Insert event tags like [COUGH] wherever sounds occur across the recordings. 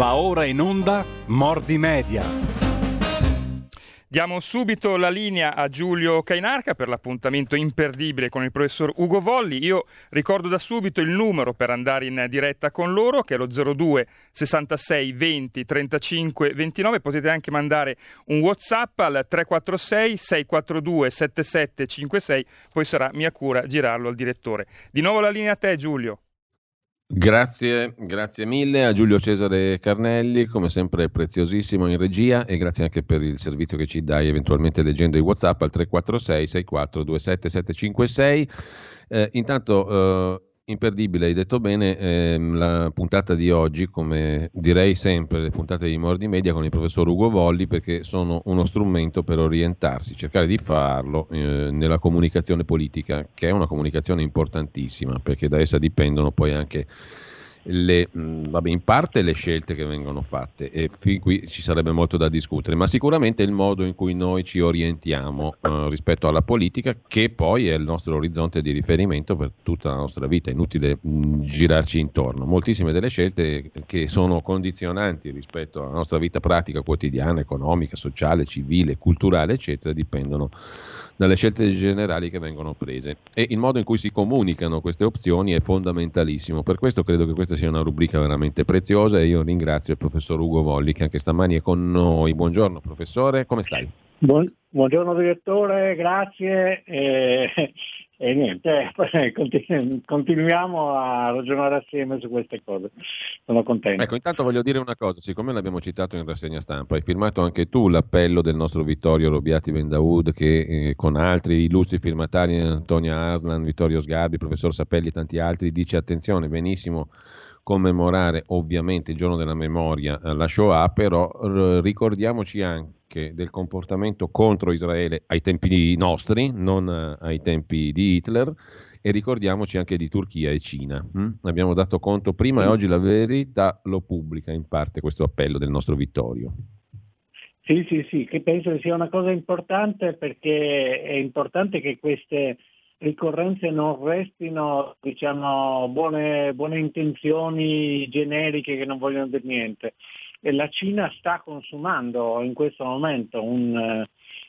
Va ora in onda Mordi Media. Diamo subito la linea a Giulio Cainarca per l'appuntamento imperdibile con il professor Ugo Volli. Io ricordo da subito il numero per andare in diretta con loro, che è lo 02 66 20 35 29. Potete anche mandare un WhatsApp al 346 642 7756, poi sarà mia cura girarlo al direttore. Di nuovo la linea a te, Giulio. Grazie, grazie mille a Giulio Cesare Carnelli, come sempre preziosissimo in regia e grazie anche per il servizio che ci dai eventualmente leggendo i WhatsApp al 346 64 27 756. Eh, intanto eh, imperdibile, hai detto bene, ehm, la puntata di oggi, come direi sempre le puntate di Mordi Media con il professor Ugo Volli, perché sono uno strumento per orientarsi, cercare di farlo eh, nella comunicazione politica, che è una comunicazione importantissima, perché da essa dipendono poi anche le, vabbè, in parte le scelte che vengono fatte e fin qui ci sarebbe molto da discutere, ma sicuramente il modo in cui noi ci orientiamo eh, rispetto alla politica, che poi è il nostro orizzonte di riferimento per tutta la nostra vita, è inutile mh, girarci intorno. Moltissime delle scelte che sono condizionanti rispetto alla nostra vita pratica quotidiana, economica, sociale, civile, culturale, eccetera, dipendono dalle scelte generali che vengono prese e il modo in cui si comunicano queste opzioni è fondamentalissimo. Per questo credo che questa sia una rubrica veramente preziosa e io ringrazio il professor Ugo Volli che anche stamani è con noi. Buongiorno professore, come stai? Buon, buongiorno direttore, grazie. Eh, e niente, [LAUGHS] continuiamo a ragionare assieme su queste cose. Sono contento. Ecco, intanto voglio dire una cosa, siccome l'abbiamo citato in rassegna stampa, hai firmato anche tu l'appello del nostro Vittorio Robiati Vendaud che eh, con altri illustri firmatari, Antonia Aslan, Vittorio Sgarbi, professor Sapelli e tanti altri, dice attenzione, benissimo commemorare ovviamente il giorno della memoria, eh, la Shoah, però ricordiamoci anche del comportamento contro Israele ai tempi nostri, non eh, ai tempi di Hitler, e ricordiamoci anche di Turchia e Cina. Hm? Abbiamo dato conto prima e oggi la verità lo pubblica in parte questo appello del nostro Vittorio. Sì, sì, sì, che penso che sia una cosa importante perché è importante che queste ricorrenze non restino diciamo, buone, buone intenzioni generiche che non vogliono dire niente. La Cina sta consumando in questo momento un,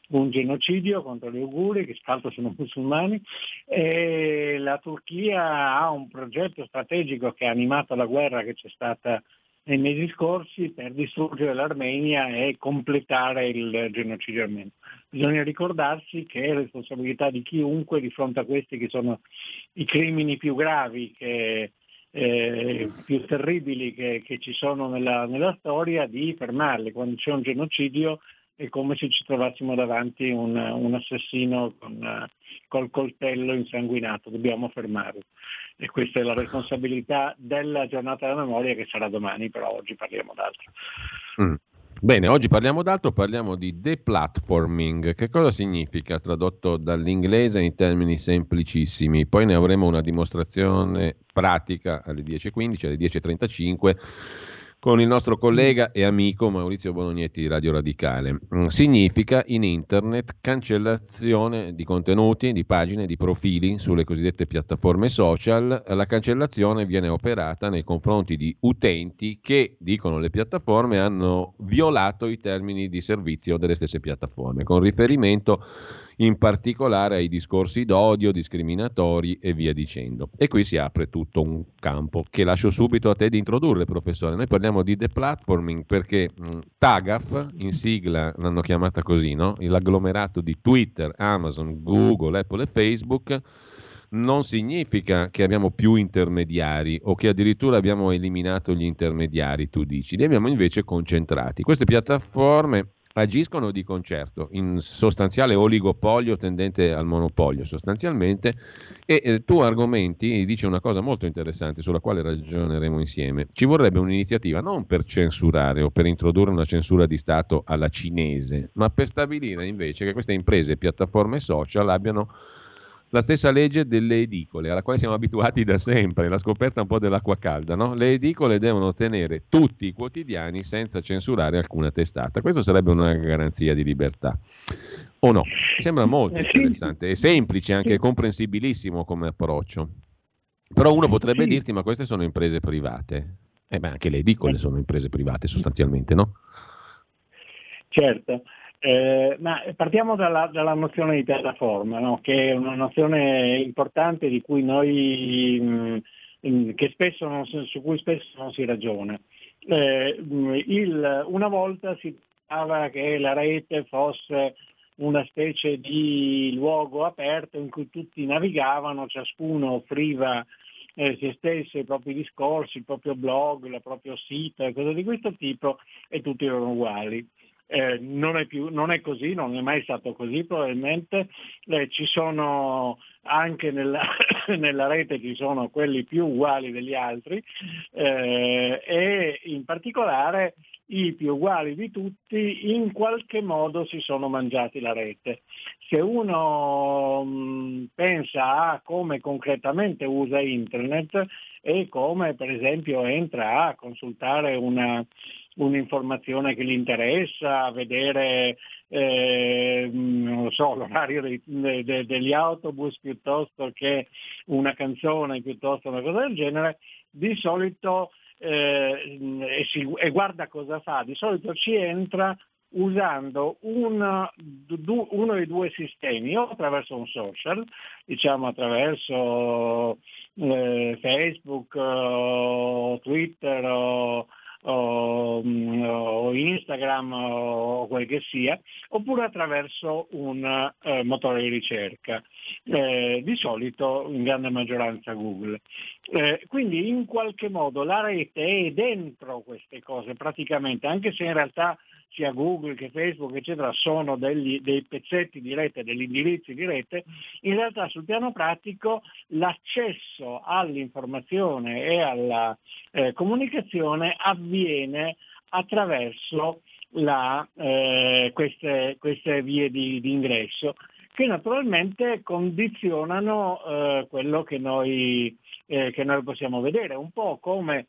un genocidio contro gli uiguri, che l'altro sono [LAUGHS] musulmani, e la Turchia ha un progetto strategico che ha animato la guerra che c'è stata nei mesi scorsi per distruggere l'Armenia e completare il genocidio armeno. Bisogna ricordarsi che è responsabilità di chiunque di fronte a questi che sono i crimini più gravi, che, eh, più terribili che, che ci sono nella, nella, storia, di fermarli. Quando c'è un genocidio è come se ci trovassimo davanti un, un assassino con, col coltello insanguinato, dobbiamo fermarlo e questa è la responsabilità della giornata della memoria che sarà domani, però oggi parliamo d'altro. Mm. Bene, oggi parliamo d'altro, parliamo di deplatforming. Che cosa significa tradotto dall'inglese in termini semplicissimi? Poi ne avremo una dimostrazione pratica alle 10.15, alle 10.35 con il nostro collega e amico Maurizio Bolognetti di Radio Radicale. Mm, significa in internet cancellazione di contenuti, di pagine, di profili sulle cosiddette piattaforme social. La cancellazione viene operata nei confronti di utenti che, dicono le piattaforme, hanno violato i termini di servizio delle stesse piattaforme, con riferimento in particolare ai discorsi d'odio, discriminatori e via dicendo. E qui si apre tutto un campo che lascio subito a te di introdurre, professore. Noi parliamo di deplatforming perché mh, TAGAF, in sigla l'hanno chiamata così, no? l'agglomerato di Twitter, Amazon, Google, Apple e Facebook, non significa che abbiamo più intermediari o che addirittura abbiamo eliminato gli intermediari, tu dici, li abbiamo invece concentrati. Queste piattaforme agiscono di concerto in sostanziale oligopolio tendente al monopolio sostanzialmente e eh, tu argomenti dice una cosa molto interessante sulla quale ragioneremo insieme. Ci vorrebbe un'iniziativa non per censurare o per introdurre una censura di Stato alla cinese ma per stabilire invece che queste imprese piattaforme social abbiano la stessa legge delle edicole, alla quale siamo abituati da sempre, la scoperta un po' dell'acqua calda. No? Le edicole devono tenere tutti i quotidiani senza censurare alcuna testata. Questo sarebbe una garanzia di libertà. O no? Sembra molto eh, interessante e semplice, anche comprensibilissimo come approccio. Però uno potrebbe dirti, ma queste sono imprese private. Eh beh, anche le edicole sono imprese private sostanzialmente, no? Certo, eh, ma partiamo dalla, dalla, nozione di piattaforma, no? che è una nozione importante noi, mh, mm, spesso non, su cui spesso non si ragiona. Eh, il, una volta si pensava che la rete fosse una specie di luogo aperto in cui tutti navigavano, ciascuno offriva eh, se stesso, i propri discorsi, il proprio blog, il proprio sito cose di questo tipo e tutti erano uguali. Eh, non, è più, non, è così, non è mai stato così probabilmente, eh, ci sono anche nella, [COUGHS] nella, rete ci sono quelli più uguali degli altri eh, e in particolare i più uguali di tutti in qualche modo si sono mangiati la rete. Se uno mh, mm, pensa a come concretamente usa internet e come per esempio entra a consultare una, un'informazione che gli interessa, vedere eh, so, [LAUGHS] l'orario dei, de, degli autobus piuttosto che una canzone, piuttosto una cosa del genere, di solito eh, e, si, e, guarda cosa fa, di solito ci entra usando un, du, uno dei due sistemi, o attraverso un social, diciamo attraverso eh, Facebook o Twitter o o, o Instagram o quel che sia, oppure attraverso un eh, motore di ricerca, eh, di solito in grande maggioranza Google. Eh, quindi in qualche modo la rete è dentro queste cose praticamente, anche se in realtà sia Google che Facebook, eccetera, sono degli, dei pezzetti di rete, degli indirizzi di rete, in realtà sul piano pratico l'accesso all'informazione e alla eh, comunicazione avviene attraverso la, eh, queste, queste, vie di, di, ingresso che naturalmente condizionano eh, quello che noi, eh, che noi possiamo vedere, un po' come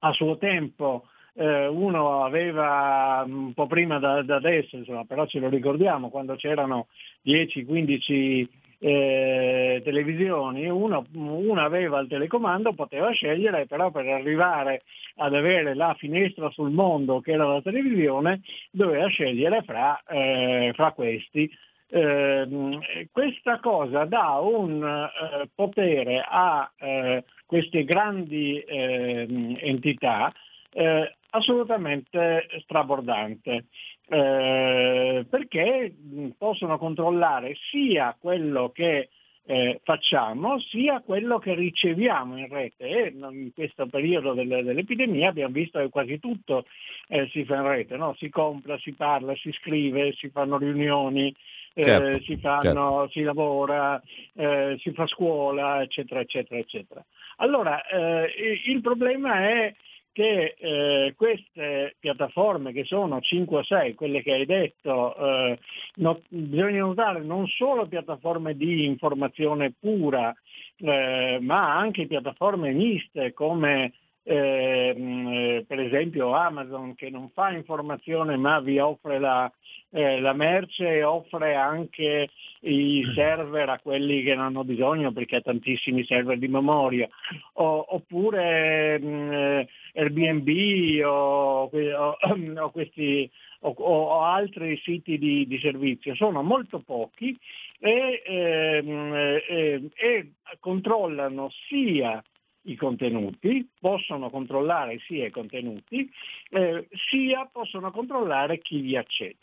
a suo tempo eh, uno aveva un po' prima da, da adesso, insomma, però ce lo ricordiamo, quando c'erano 10-15 eh, televisioni, uno, uno, aveva il telecomando, poteva scegliere, però per arrivare ad avere la finestra sul mondo che era la televisione, doveva scegliere fra, eh, fra questi. Eh, questa cosa dà un eh, potere a eh, queste grandi ehm, entità eh, assolutamente strabordante, eh, perché possono controllare sia quello che eh, facciamo sia quello che riceviamo in rete e in questo periodo del, dell'epidemia abbiamo visto che quasi tutto eh, si fa in rete, no? si compra, si parla, si scrive, si fanno riunioni, eh, certo, si, fanno, certo. si, lavora, eh, si fa scuola, eccetera, eccetera, eccetera. Allora, eh, il problema è che eh, queste piattaforme, che sono 5 o 6, quelle che hai detto, eh, no, bisogna notare non solo piattaforme di informazione pura, eh, ma anche piattaforme miste come eh, per esempio Amazon che non fa informazione ma vi offre la, eh, la merce e offre anche i server a quelli che non hanno bisogno perché ha tantissimi server di memoria, o, oppure mh, mm, eh, Airbnb o, [CLEARS THROAT] o, o, questi, o altri siti di, di, servizio, sono molto pochi e, ehm, eh, e controllano sia i contenuti, possono controllare sia i contenuti, eh, sia possono controllare chi vi accede.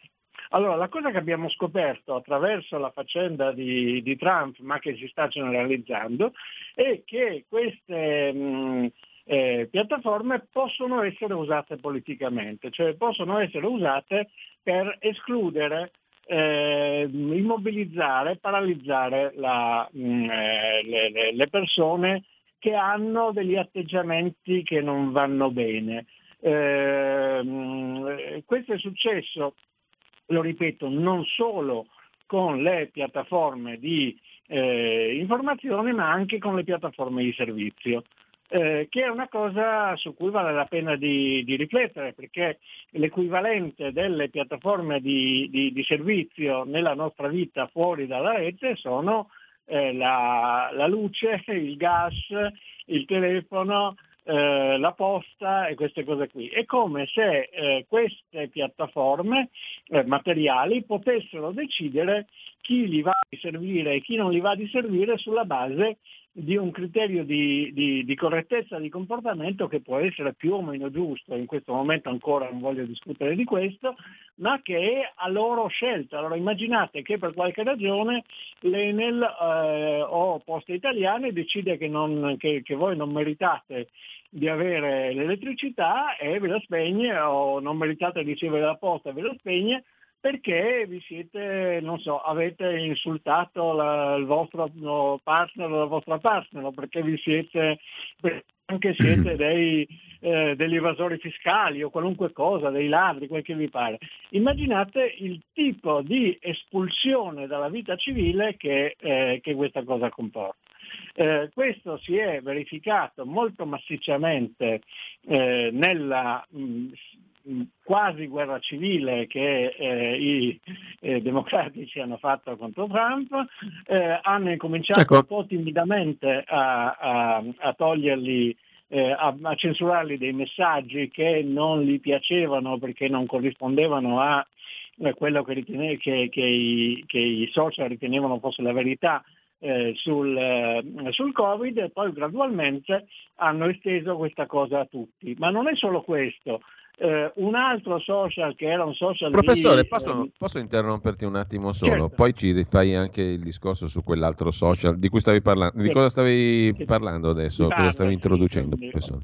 Allora, la cosa che abbiamo scoperto attraverso la faccenda di, di Trump, ma che si sta generalizzando, è che queste mh, eh, piattaforme possono essere usate politicamente, cioè possono essere usate per escludere eh, immobilizzare, paralizzare la, mh, eh, le, le, persone che hanno degli atteggiamenti che non vanno bene. Eh, questo è successo, lo ripeto, non solo con le piattaforme di eh, informazione, ma anche con le piattaforme di servizio. Eh, che è una cosa su cui vale la pena di, di riflettere, perché l'equivalente delle piattaforme di, di, di, servizio nella nostra vita fuori dalla rete sono eh, la, la, luce, [LAUGHS] il gas, il telefono, eh, la posta e queste cose qui. È come se eh, queste piattaforme eh, materiali potessero decidere chi li va di servire e chi non li va di servire sulla base di un criterio di, di, di, correttezza di comportamento che può essere più o meno giusto, in questo momento ancora non voglio discutere di questo, ma che è a loro scelta. Allora immaginate che per qualche ragione l'Enel eh, o Poste Italiane decide che, non, che, che voi non meritate di avere l'elettricità e ve la spegne o non meritate di ricevere la posta e ve la spegne perché vi siete, non so, avete insultato la, il vostro partner o la vostra partner, perché vi siete, anche siete [CLEARS THROAT] dei, eh, degli evasori fiscali o qualunque cosa, dei ladri, quel che vi pare. Immaginate il tipo di espulsione dalla vita civile che, eh, che questa cosa comporta. Eh, questo si è verificato molto massicciamente eh, nella mh, quasi guerra civile che eh, i eh, democratici hanno fatto contro Trump, eh, hanno incominciato ecco. un po' timidamente a, a, a toglierli eh, a, a, censurarli dei messaggi che non gli piacevano perché non corrispondevano a quello che, ritene, che, che, i, che, i, social ritenevano fosse la verità eh, sul, eh, sul, Covid e poi gradualmente hanno esteso questa cosa a tutti. Ma non è solo questo, eh, un altro social che era un social Professore, di, posso, posso, interromperti un attimo solo? Certo. Poi ci rifai anche il discorso su quell'altro social di cui stavi parlando. Certo. Di cosa stavi parlando adesso? Parla, cosa stavi introducendo, sì, professore?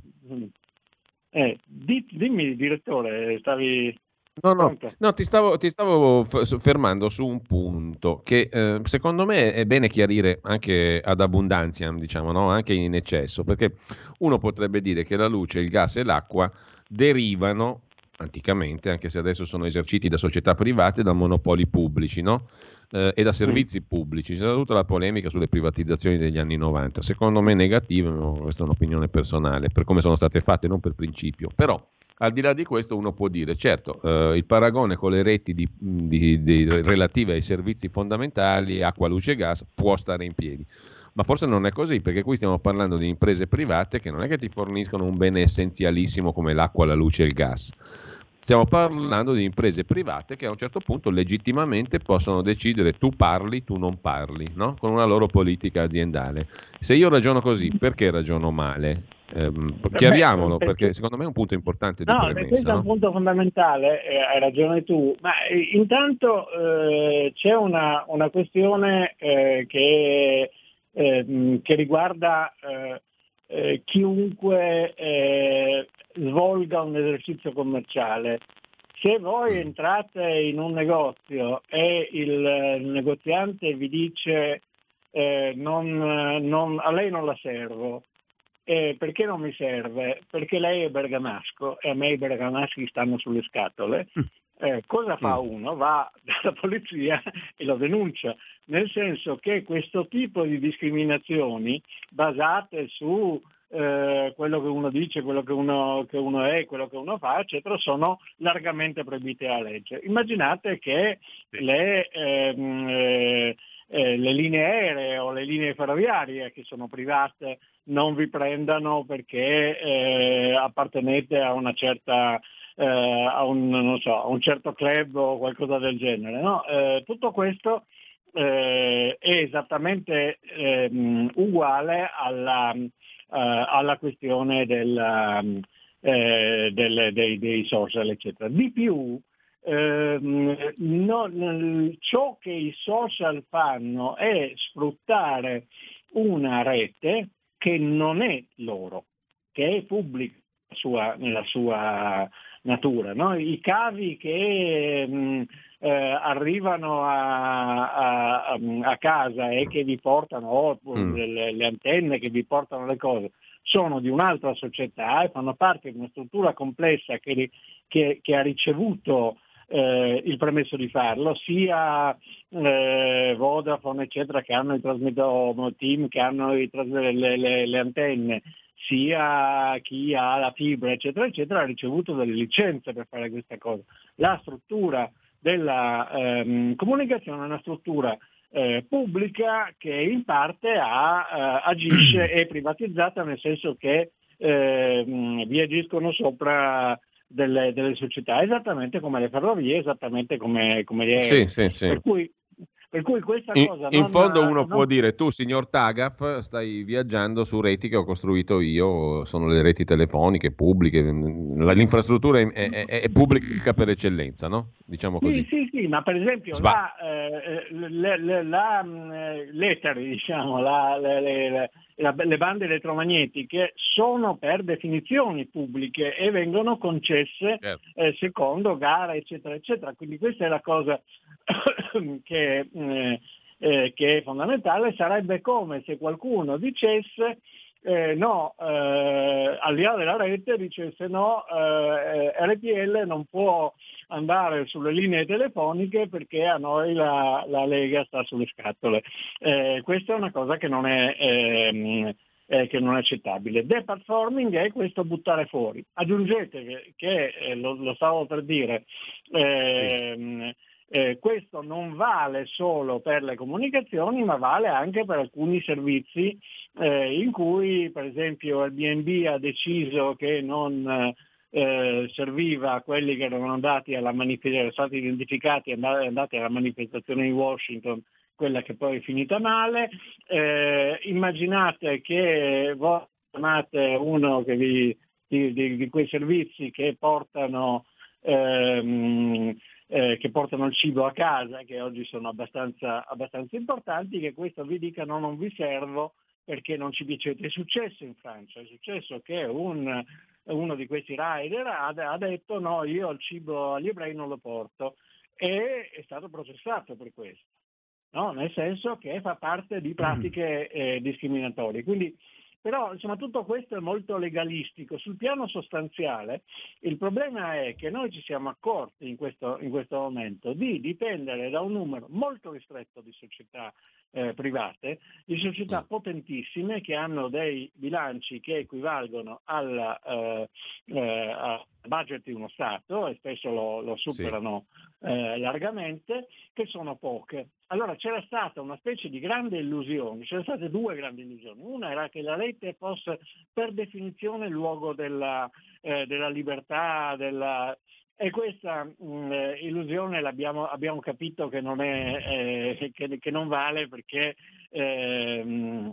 Eh, dimmi, direttore, stavi... No, no, no ti, stavo, ti, stavo, fermando su un punto che eh, secondo me è bene chiarire anche ad abbondanza, diciamo, no? anche in eccesso, perché uno potrebbe dire che la luce, il gas e l'acqua derivano anticamente, anche se adesso sono eserciti da società private, da monopoli pubblici no? eh, e da servizi pubblici. C'è stata tutta la polemica sulle privatizzazioni degli anni 90. Secondo me negative, no? questa è un'opinione personale, per come sono state fatte, non per principio. Però, al di là di questo, uno può dire, certo, eh, il paragone con le reti di, di, di, relative ai servizi fondamentali, acqua, luce e gas, può stare in piedi ma forse non è così perché qui stiamo parlando di imprese private che non è che ti forniscono un bene essenzialissimo come l'acqua, la luce e il gas. Stiamo parlando di imprese private che a un certo punto legittimamente possono decidere tu parli, tu non parli, no? con una loro politica aziendale. Se io ragiono così, perché ragiono male? Eh, chiariamolo perché, secondo me è un punto importante di no, premessa. Questo no? è un punto fondamentale, eh, hai ragione tu, ma eh, intanto eh, c'è una, una questione eh, che eh, che riguarda eh, eh, chiunque eh, svolga un esercizio commerciale. Se voi mm. entrate in un negozio e il, il negoziante vi dice eh, non, non, a lei non la servo, eh, perché non mi serve? Perché lei è bergamasco e a me i bergamaschi stanno sulle scatole. Eh, cosa fa mm. uno? Va [LAUGHS] dalla polizia e lo denuncia, nel senso che questo tipo di discriminazioni basate su eh, quello che uno dice, quello che uno, che uno, è, quello che uno fa, eccetera, sono largamente proibite dalla legge. Immaginate che le, ehm, eh, eh, le linee aeree o le linee ferroviarie che sono private non vi prendano perché eh, appartenete a una certa eh, a, un, so, a, un, certo club o qualcosa del genere. No? Eh, tutto questo eh, è esattamente ehm, uguale alla, eh, alla questione del, eh, del, dei, dei, social, eccetera. Di più, ehm, no, ciò che i social fanno è sfruttare una rete che non è loro, che è pubblica sua, nella sua natura. No? I cavi che mh, eh, arrivano a, a, a, casa e che vi portano, oh, mm. le, le, antenne che vi portano le cose, sono di un'altra società e fanno parte di una struttura complessa che, che, che ha ricevuto eh, il permesso di farlo, sia eh, Vodafone eccetera che hanno i trasmettitori, team che hanno i, le, le, le antenne, sia chi ha la fibra, eccetera, eccetera, ha ricevuto delle licenze per fare questa cosa. La struttura della ehm, comunicazione è una struttura eh, pubblica che in parte ha, eh, agisce, [CLEARS THROAT] è privatizzata nel senso che eh, vi agiscono sopra delle, delle, società, esattamente come le ferrovie, esattamente come, come aerei. Sì, sì, sì. Per cui per cui questa in, cosa... In fondo uno non... può dire, tu signor Tagaf stai viaggiando su reti che ho costruito io, sono le reti telefoniche pubbliche, l'infrastruttura è, è, è pubblica per eccellenza, no? Diciamo così. Sì, sì, sì, ma per esempio Sba- la, eh, le, le, la, mm, l'eteri, diciamo, la, le, le bande elettromagnetiche sono per definizioni pubbliche e vengono concesse certo. eh, secondo gare, eccetera, eccetera. Quindi questa è la cosa [COUGHS] che, eh, eh, che, è fondamentale, sarebbe come se qualcuno dicesse eh, no, eh, al di là della rete dicesse no, eh, RPL non può andare sulle linee telefoniche perché a noi la, la Lega sta sulle scatole. Eh, questa è una cosa che non è, ehm, eh, che non è accettabile. Deplatforming è questo buttare fuori. Aggiungete che, che eh, lo, lo, stavo per dire, ehm, eh, questo non vale solo per le comunicazioni, ma vale anche per alcuni servizi eh, in cui, per esempio, Airbnb ha deciso che non eh, serviva a quelli che erano andati alla manifestazione, stati identificati e andati alla manifestazione in Washington, quella che poi è finita male. Eh, immaginate che voi chiamate uno vi, di, di, di, quei servizi che portano ehm, eh, che portano il cibo a casa, che oggi sono abbastanza, abbastanza importanti, che questo vi dica no, non vi servo perché non ci piacete. È successo in Francia, è successo che un, uno di questi rider ha, ha, detto no, io il cibo agli ebrei non lo porto e è stato processato per questo. No? Nel senso che fa parte di pratiche eh, discriminatorie. Quindi però insomma, tutto questo è molto legalistico. Sul piano sostanziale il problema è che noi ci siamo accorti in questo, in questo momento di dipendere da un numero molto ristretto di società eh, private, di società mm. potentissime che hanno dei bilanci che equivalgono al eh, eh, budget di uno Stato e spesso lo, lo superano sì. Eh, largamente, che sono poche. Allora c'era stata una specie di grande illusione, c'erano state due grandi illusioni. Una era che la rete fosse per definizione il luogo della, eh, della libertà, della, e questa mh, mm, eh, illusione abbiamo capito che non, è, eh, che, che non, vale perché eh,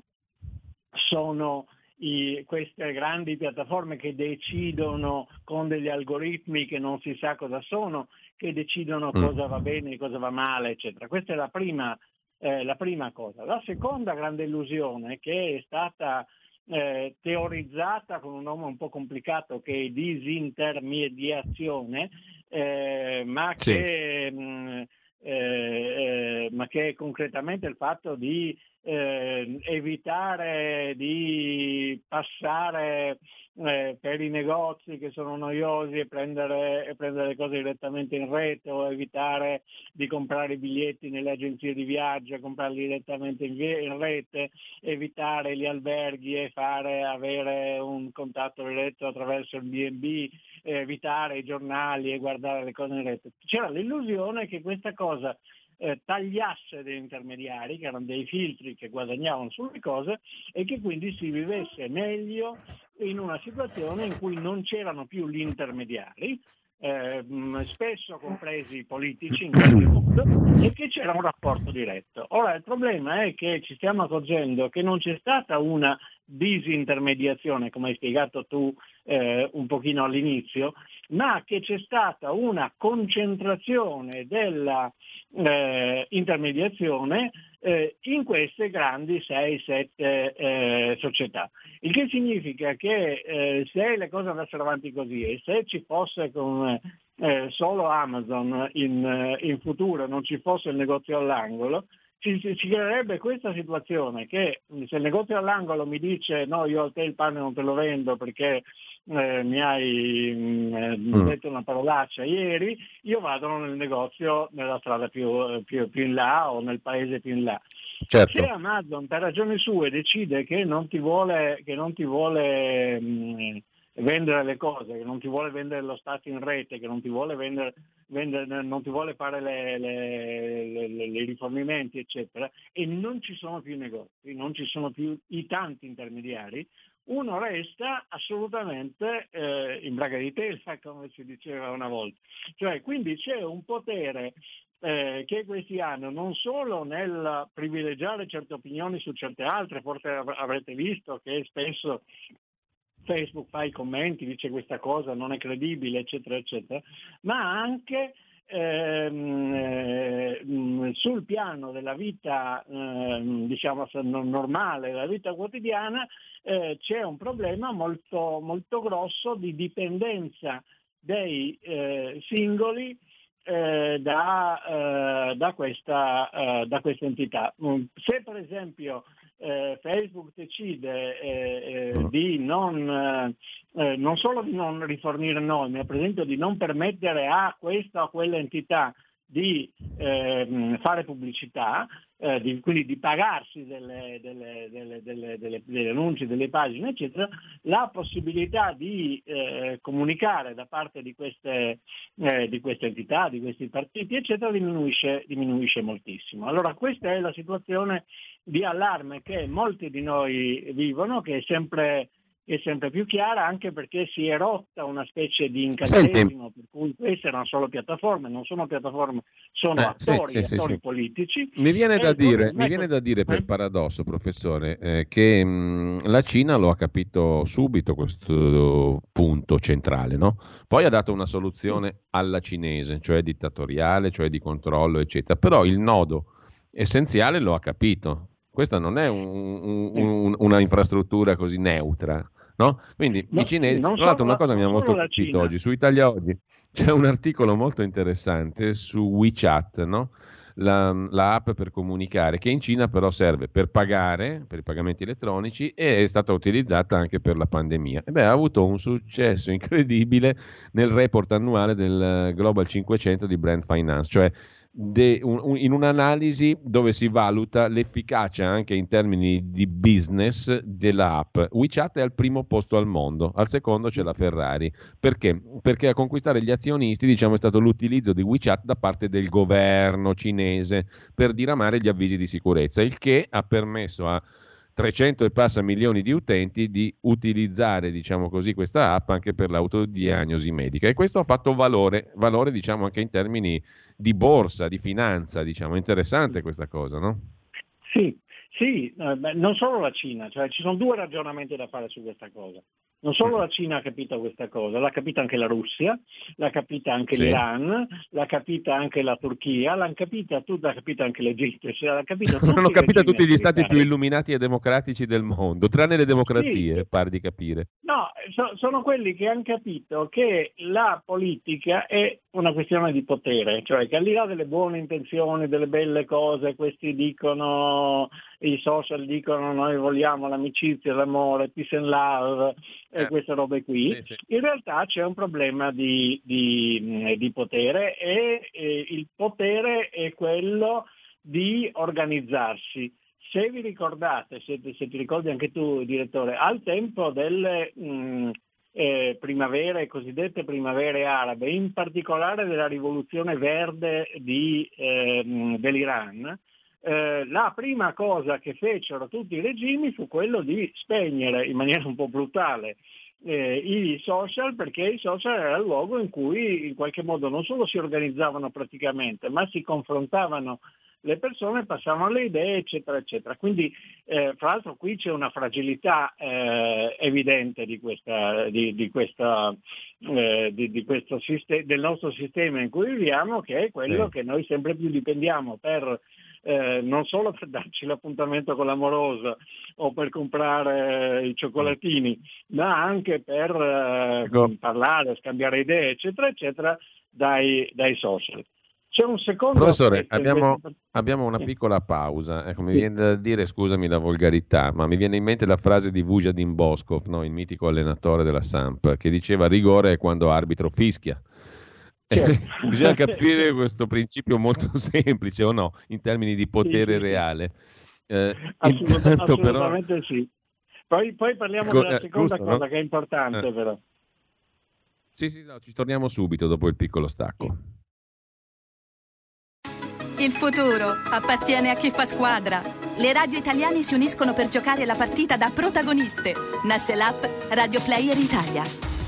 sono i, queste grandi piattaforme che decidono con degli algoritmi che non si sa cosa sono, che decidono mm. cosa va bene e cosa va male, eccetera. Questa è la prima, eh, la prima cosa. La seconda grande illusione che è stata eh, teorizzata con un nome un po' complicato che è disintermediazione, eh, ma, sì. che, mh, mm, eh, eh, ma, che, è concretamente il fatto di eh, evitare di passare eh, per i negozi che sono noiosi e prendere, e prendere, le cose direttamente in rete o evitare di comprare i biglietti nelle agenzie di viaggio, comprarli direttamente in, in rete, evitare gli alberghi e fare avere un contatto diretto attraverso il BNB, evitare i giornali e guardare le cose in rete. C'era l'illusione che questa cosa eh, tagliasse degli intermediari, che erano dei filtri che guadagnavano sulle cose e che quindi si vivesse meglio in una situazione in cui non c'erano più gli intermediari, eh, spesso compresi i politici in qualche modo, e che c'era un rapporto diretto. Ora il problema è che ci stiamo accorgendo che non c'è stata una disintermediazione, come hai spiegato tu eh, un pochino all'inizio, ma che c'è stata una concentrazione della eh, eh, in queste grandi 6-7 eh, società. Il che significa che eh, se le cose andassero avanti così e se ci fosse con, eh, solo Amazon in, in futuro, non ci fosse il negozio all'angolo, ci, ci, creerebbe questa situazione che se il negozio all'angolo mi dice no io a te il pane non te lo vendo perché eh, mi hai mm, eh, mm. detto una parolaccia ieri, io vado nel negozio nella strada più, più, più, in là o nel paese più in là. Certo. Se Amazon per ragioni sue decide che non ti vuole, non ti vuole mh, mm, vendere le cose, che non ti vuole vendere lo Stato in rete, che non ti vuole, vendere, vendere, non ti vuole fare i rifornimenti, eccetera, e non ci sono più negozi, non ci sono più i tanti intermediari, uno resta assolutamente eh, in braga di tela, come si diceva una volta. Cioè, quindi c'è un potere eh, che questi hanno non solo nel privilegiare certe opinioni su certe altre, forse avrete visto che spesso Facebook fa i commenti, dice questa cosa non è credibile, eccetera, eccetera, ma anche ehm, eh, sul piano della vita eh, diciamo normale, della vita quotidiana, eh, c'è un problema molto, molto grosso di dipendenza dei eh, singoli eh, da, eh, da, questa, eh, da, questa, entità. Mm, se per esempio eh, Facebook decide eh, eh, di non, non, solo di non rifornire noi, ma per esempio di non permettere a questa o quella entità di eh, fare pubblicità, eh, di, quindi di pagarsi delle, delle, delle, delle, annunci, delle pagine, eccetera, la possibilità di eh, comunicare da parte di queste, eh, di queste, entità, di questi partiti, eccetera, diminuisce, diminuisce moltissimo. Allora questa è la situazione di allarme che molti di noi vivono, che è sempre è sempre più chiara anche perché si è rotta una specie di incantesimo per cui queste erano solo piattaforme, non sono piattaforme, sono eh, attori, sì, sì, attori sì, politici. Mi viene, da dire, mi viene da dire, per eh? paradosso, professore, eh, che mh, la Cina lo ha capito subito questo punto centrale, no? Poi ha dato una soluzione alla cinese, cioè dittatoriale, cioè di controllo, eccetera, però il nodo essenziale lo ha capito. Questa non è un, un, un, una infrastruttura così neutra. No? Quindi no, i cinesi, tra l'altro una cosa mi ha molto colpito oggi, su Italia Oggi c'è un articolo molto interessante su WeChat, no? la, la, app per comunicare, che in Cina però serve per pagare, per i pagamenti elettronici e è stata utilizzata anche per la pandemia. E beh, ha avuto un successo incredibile nel report annuale del Global 500 di Brand Finance, cioè de, un, in un'analisi dove si valuta l'efficacia anche in termini di business dell'app. WeChat è al primo posto al mondo, al secondo c'è la Ferrari. Perché? Perché a conquistare gli azionisti diciamo, è stato l'utilizzo di WeChat da parte del governo cinese per diramare gli avvisi di sicurezza, il che ha permesso a 300 e passa milioni di utenti di utilizzare diciamo così, questa app anche per l'autodiagnosi medica e questo ha fatto valore, valore diciamo, anche in termini di borsa, di finanza, diciamo. interessante questa cosa, no? Sì, sì, eh, non solo la Cina, cioè ci sono due ragionamenti da fare su questa cosa. Non solo la Cina ha capito questa cosa, l'ha capita anche la Russia, l'ha capita anche sì. l'Iran, l'ha capita anche la Turchia, l'ha capita, l'ha capita anche l'Egitto. Cioè l'ha capita [LAUGHS] L'hanno capita tutti gli stati più illuminati e democratici del mondo, tranne le democrazie, sì. pare di capire. No, so, sono quelli che hanno capito che la politica è una questione di potere, cioè che al di là delle buone intenzioni, delle belle cose, questi dicono, i social dicono noi vogliamo l'amicizia, l'amore, peace and love, eh. queste robe qui, sì, sì. in realtà c'è un problema di, di, di potere e, e il potere è quello di organizzarsi. Se vi ricordate, se, se, ti ricordi anche tu direttore, al tempo delle mh, eh, primavere, cosiddette primavere arabe, in particolare della rivoluzione verde di, eh, dell'Iran, eh, la prima cosa che fecero tutti i regimi fu quello di spegnere in maniera un po' brutale eh, i social perché i social era il luogo in cui in qualche modo non solo si organizzavano praticamente ma si confrontavano le persone, passavano le idee eccetera eccetera. Quindi eh, fra l'altro qui c'è una fragilità eh, evidente di questa, di, di questa, eh, di, questo sistema, del nostro sistema in cui viviamo che è quello sì. che noi sempre più dipendiamo per eh, non solo per darci l'appuntamento con l'amorosa o per comprare eh, i cioccolatini, ma anche per eh, ecco. parlare, scambiare idee, eccetera, eccetera, dai, dai social. C'è un secondo Professore, abbiamo, abbiamo, una piccola pausa. Ecco, mi sì. viene da dire, scusami la volgarità, ma mi viene in mente la frase di Vujadin Boskov, no? il mitico allenatore della Samp, che diceva rigore è quando arbitro fischia. Certo. Bisogna [LAUGHS] capire questo principio molto [LAUGHS] semplice o no, in termini di potere sì, reale. Eh, Assolut- assolutamente [LAUGHS] però... sì. Poi, poi parliamo ecco, della seconda giusto, cosa no? che è importante eh. però. Sì, sì, no, ci torniamo subito dopo il piccolo stacco. Il futuro appartiene a chi fa squadra Le radio italiane si uniscono per giocare la partita da protagoniste. Nasce l'app Radio Player Italia.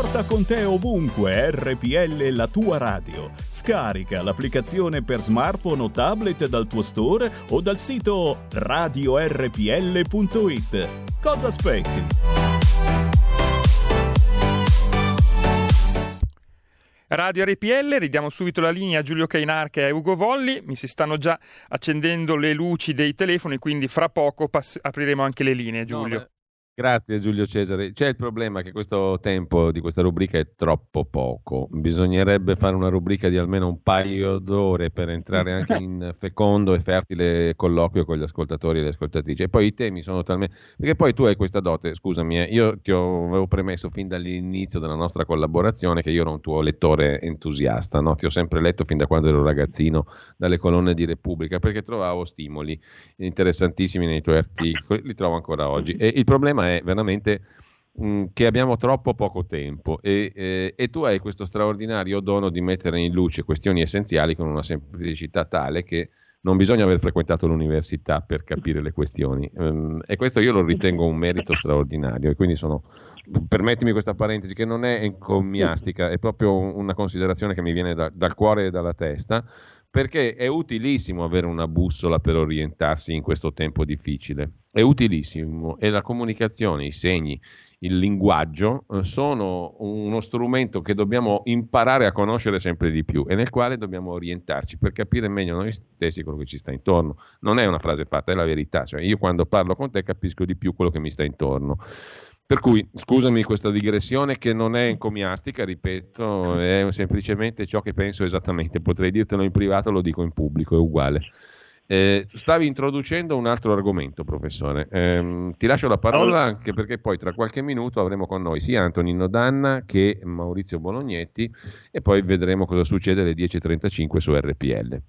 Porta con te ovunque RPL la tua radio. Scarica l'applicazione per smartphone o tablet dal tuo store o dal sito radiorpl.it. Cosa aspetti? Radio RPL, ridiamo subito la linea a Giulio Cainarca e Ugo Volli, mi si stanno già accendendo le luci dei telefoni, quindi fra poco pass- apriremo anche le linee, Giulio. No, Grazie Giulio Cesare. C'è il problema che questo tempo di questa rubrica è troppo poco. Bisognerebbe fare una rubrica di almeno un paio d'ore per entrare anche in [LAUGHS] fecondo e fertile colloquio con gli ascoltatori e le ascoltatrici. E poi i temi sono talmente... Perché poi tu hai questa dote, scusami, eh, io ti ho, avevo premesso fin dall'inizio della nostra collaborazione che io ero un tuo lettore entusiasta, no? ti ho sempre letto fin da quando ero ragazzino dalle colonne di Repubblica perché trovavo stimoli interessantissimi nei tuoi articoli, li trovo ancora oggi. E il problema è è veramente mm, che abbiamo troppo poco tempo. E, eh, e, tu hai questo straordinario dono di mettere in luce questioni essenziali con una semplicità tale che non bisogna aver frequentato l'università per capire le questioni. Um, e questo io lo ritengo un merito straordinario e quindi sono, permettimi questa parentesi che non è encomiastica, è proprio una considerazione che mi viene da, dal cuore e dalla testa perché è utilissimo avere una bussola per orientarsi in questo tempo difficile. È utilissimo e la comunicazione, i segni, il linguaggio eh, sono uno strumento che dobbiamo imparare a conoscere sempre di più e nel quale dobbiamo orientarci per capire meglio noi stessi quello che ci sta intorno. Non è una frase fatta, è la verità. Cioè, io quando parlo con te capisco di più quello che mi sta intorno. Per cui, scusami questa digressione che non è encomiastica, ripeto, è semplicemente ciò che penso esattamente. Potrei dirtelo in privato, lo dico in pubblico, è uguale. Eh, stavi introducendo un altro argomento, professore. Eh, ti lascio la parola anche perché poi tra qualche minuto avremo con noi sia Antonino Danna che Maurizio Bolognetti e poi vedremo cosa succede alle 10.35 su RPL.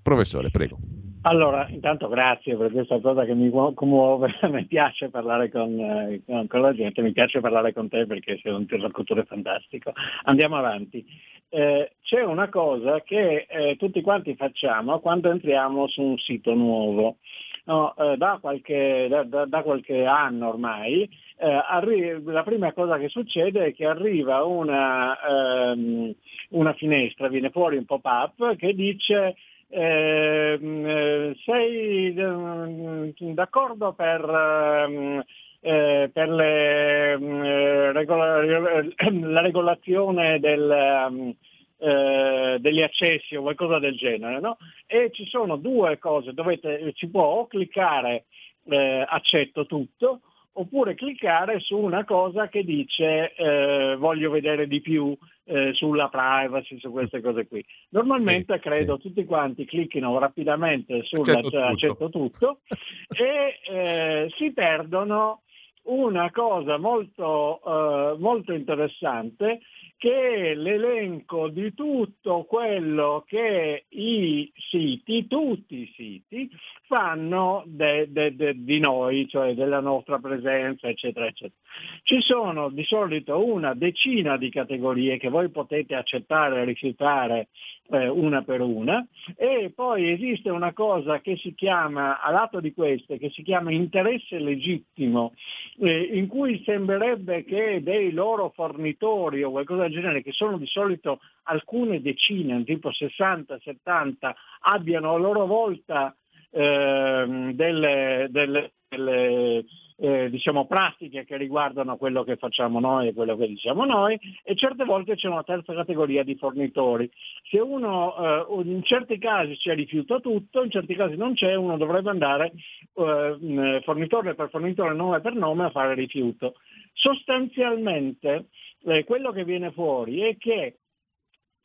Professore, prego. Allora, intanto grazie per questa cosa che mi commuove, [LAUGHS] mi piace parlare con, eh, con, la gente, mi piace parlare con te perché sei un interlocutore fantastico. Andiamo avanti. Eh, c'è una cosa che eh, tutti quanti facciamo quando entriamo su un sito nuovo. No, eh, da, qualche, da, da, qualche, anno ormai, eh, arri- la prima cosa che succede è che arriva una, ehm, una finestra, viene fuori un pop-up che dice eh, sei eh, d'accordo per, ehm, eh, per le, regola, la regolazione del, ehm, eh, degli accessi o qualcosa del genere, no? E ci sono due cose, dovete, si può o cliccare eh, accetto tutto oppure cliccare su una cosa che dice eh, voglio vedere di più eh, sulla privacy, su queste cose qui. Normalmente sì, credo sì. tutti quanti clicchino rapidamente sulla accetto, accetto tutto, [LAUGHS] e eh, si perdono una cosa molto, eh, molto interessante che l'elenco di tutto quello che i siti, tutti i siti, fanno de, de, de, di noi, cioè della nostra presenza, eccetera, eccetera. Ci sono di solito una decina di categorie che voi potete accettare e rifiutare eh, una per una. E poi esiste una cosa che si chiama, a lato di queste, che si chiama interesse legittimo, eh, in cui sembrerebbe che dei loro fornitori o qualcosa del genere, che sono di solito alcune decine, tipo 60-70, abbiano a loro volta eh, delle, delle, delle eh, diciamo, pratiche che riguardano quello che facciamo noi e quello che diciamo noi e certe volte c'è una terza categoria di fornitori. Se uno eh, in certi casi c'è rifiuta tutto, in certi casi non c'è, uno dovrebbe andare eh, fornitore per fornitore, nome per nome a fare rifiuto. Sostanzialmente eh, quello che viene fuori è che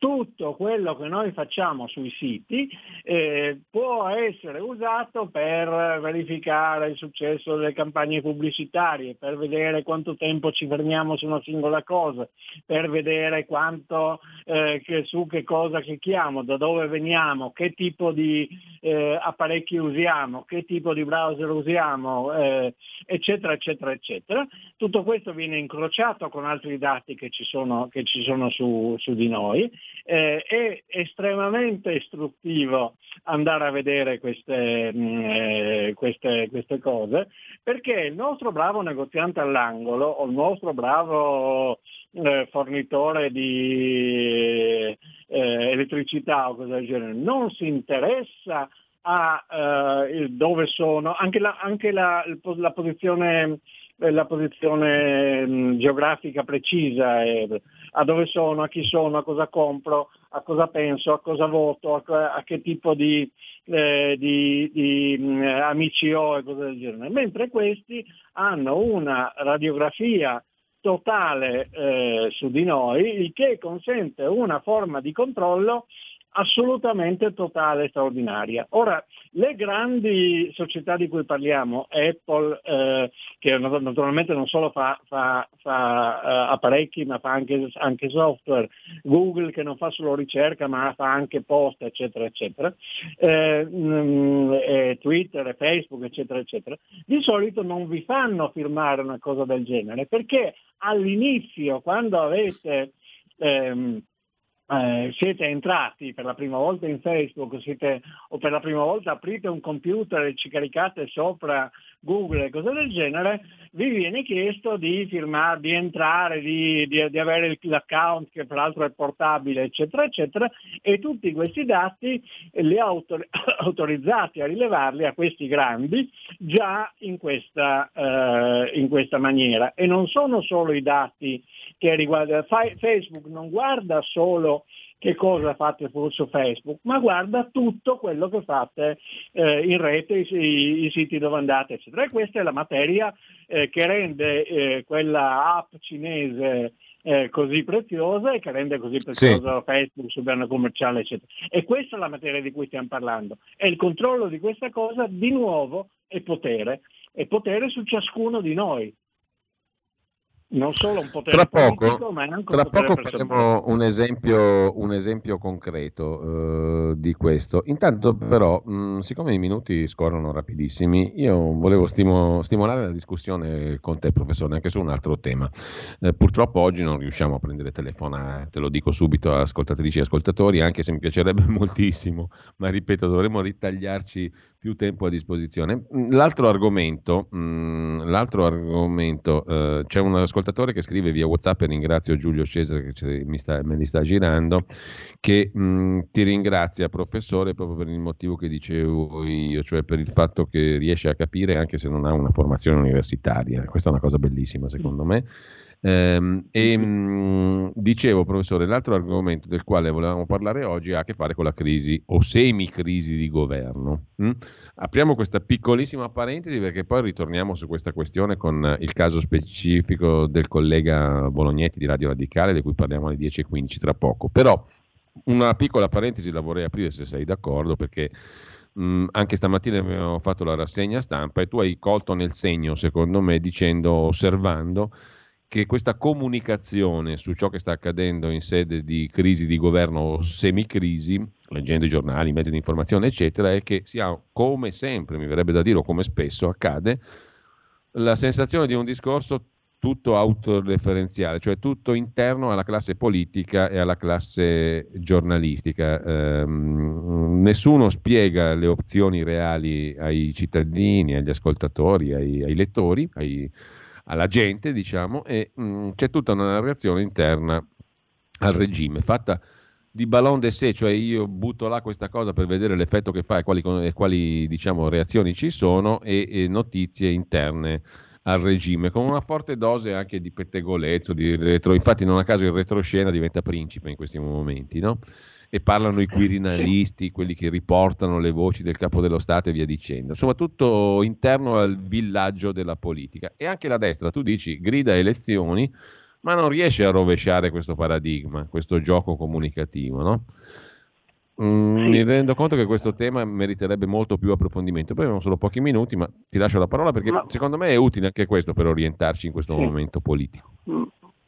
tutto quello che noi facciamo sui siti eh, può essere usato per verificare il successo delle campagne pubblicitarie, per vedere quanto tempo ci fermiamo su una singola cosa, per vedere quanto, eh, che, su che cosa clicchiamo, da dove veniamo, che tipo di eh, apparecchi usiamo, che tipo di browser usiamo, eh, eccetera, eccetera, eccetera. Tutto questo viene incrociato con altri dati che ci sono, che ci sono su, su di noi eh, è estremamente istruttivo andare a vedere queste, mm, eh, queste, queste, cose perché il nostro bravo negoziante all'angolo o il nostro bravo eh, fornitore di eh, elettricità o cose del genere non si interessa a uh, dove sono, anche la, anche la, la posizione la posizione mh, geografica precisa, eh, a dove sono, a chi sono, a cosa compro, a cosa penso, a cosa voto, a, a che tipo di, eh, di, di mh, amici ho e cose del genere. Mentre questi hanno una radiografia totale eh, su di noi, il che consente una forma di controllo assolutamente totale e straordinaria. Ora, le grandi società di cui parliamo, Apple, eh, che naturalmente non solo fa, fa, fa uh, apparecchi ma fa anche, anche, software, Google che non fa solo ricerca ma fa anche post, eccetera, eccetera, eh, mh, mm, eh, Twitter, Facebook, eccetera, eccetera, di solito non vi fanno firmare una cosa del genere perché all'inizio, quando avete... Ehm, eh, siete entrati per la prima volta in Facebook siete, o per la prima volta aprite un computer e ci caricate sopra Google e cose del genere, vi viene chiesto di firmare, di entrare, di, di, di avere l'account che peraltro è portabile, eccetera, eccetera, e tutti questi dati li autor- [COUGHS] autorizzati a rilevarli a questi grandi già in questa, eh, in questa maniera. E non sono solo i dati che riguardano Facebook, non guarda solo che cosa fate su Facebook, ma guarda tutto quello che fate eh, in rete, i, i, siti dove andate, eccetera. E questa è la materia eh, che rende eh, quella app cinese eh, così preziosa e che rende così preziosa sì. Facebook sul piano commerciale, eccetera. E questa è la materia di cui stiamo parlando. E il controllo di questa cosa, di nuovo, è potere. È potere su ciascuno di noi non solo un potere tra poco, politico, ma anche tra poco faremo un esempio, un esempio concreto uh, di questo. Intanto però, mh, siccome i minuti scorrono rapidissimi, io volevo stimo, stimolare la discussione con te, professore, anche su un altro tema. Eh, purtroppo oggi non riusciamo a prendere telefonate, lo dico subito a ascoltatrici e ascoltatori, anche se mi piacerebbe [LAUGHS] moltissimo, ma ripeto, dovremmo ritagliarci più tempo a disposizione. Mm, l'altro argomento, mh, mm, l'altro argomento eh, c'è un ascoltatore che scrive via WhatsApp e ringrazio Giulio Cesare che mi sta, me li sta girando, che mh, mm, ti ringrazia professore proprio per il motivo che dicevo io, cioè per il fatto che riesce a capire anche se non ha una formazione universitaria. Questa è una cosa bellissima secondo me. Ehm, e mh, dicevo, professore, l'altro argomento del quale volevamo parlare oggi ha a che fare con la crisi o semi-crisi di governo. Mh? Apriamo questa piccolissima parentesi perché poi ritorniamo su questa questione con il caso specifico del collega Bolognetti di Radio Radicale, di cui parliamo alle 10.15 tra poco. Però una piccola parentesi la vorrei aprire se sei d'accordo perché mh, anche stamattina abbiamo fatto la rassegna stampa e tu hai colto nel segno, secondo me, dicendo, osservando che questa comunicazione su ciò che sta accadendo in sede di crisi di governo o semicrisi, leggendo i giornali, i mezzi di informazione, eccetera, è che si ha come sempre, mi verrebbe da dire, o come spesso accade, la sensazione di un discorso tutto autoreferenziale, cioè tutto interno alla classe politica e alla classe giornalistica. Ehm, nessuno spiega le opzioni reali ai cittadini, agli ascoltatori, ai, ai lettori, ai alla gente, diciamo, e mh, mm, c'è tutta una narrazione interna al regime, fatta di ballon d'essai, cioè io butto là questa cosa per vedere l'effetto che fa e quali, e quali diciamo, reazioni ci sono e, e, notizie interne al regime, con una forte dose anche di pettegolezzo, di retro. Infatti non a caso il retroscena diventa principe in questi momenti, no? E parlano i quirinalisti, [LAUGHS] quelli che riportano le voci del capo dello Stato e via dicendo. Insomma, tutto interno al villaggio della politica. E anche la destra, tu dici, grida elezioni, ma non riesce a rovesciare questo paradigma, questo gioco comunicativo, no? Mm, sì. Mi rendo conto che questo tema meriterebbe molto più approfondimento. Poi abbiamo solo pochi minuti, ma ti lascio la parola perché ma... secondo me è utile anche questo per orientarci in questo sì. momento politico.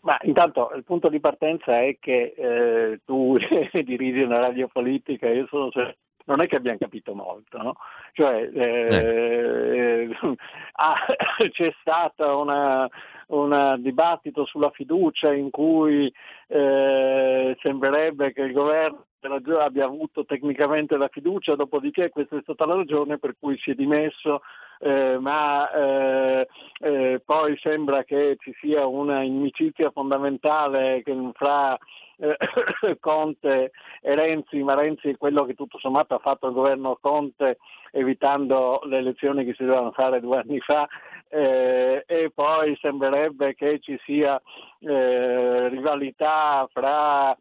Ma intanto il punto di partenza è che eh, tu [LAUGHS] dirigi una radio politica, io sono non è che abbiamo capito molto, no? cioè, eh, eh. ah, c'è stato un dibattito sulla fiducia in cui eh, sembrerebbe che il governo abbia avuto tecnicamente la fiducia, dopodiché questa è stata la ragione per cui si è dimesso, eh, ma eh, eh, poi sembra che ci sia una inimicizia fondamentale fra eh, [COUGHS] Conte e Renzi, ma Renzi è quello che tutto sommato ha fatto il governo Conte evitando le elezioni che si dovevano fare due anni fa. Eh, e poi sembrerebbe che ci sia eh, rivalità fra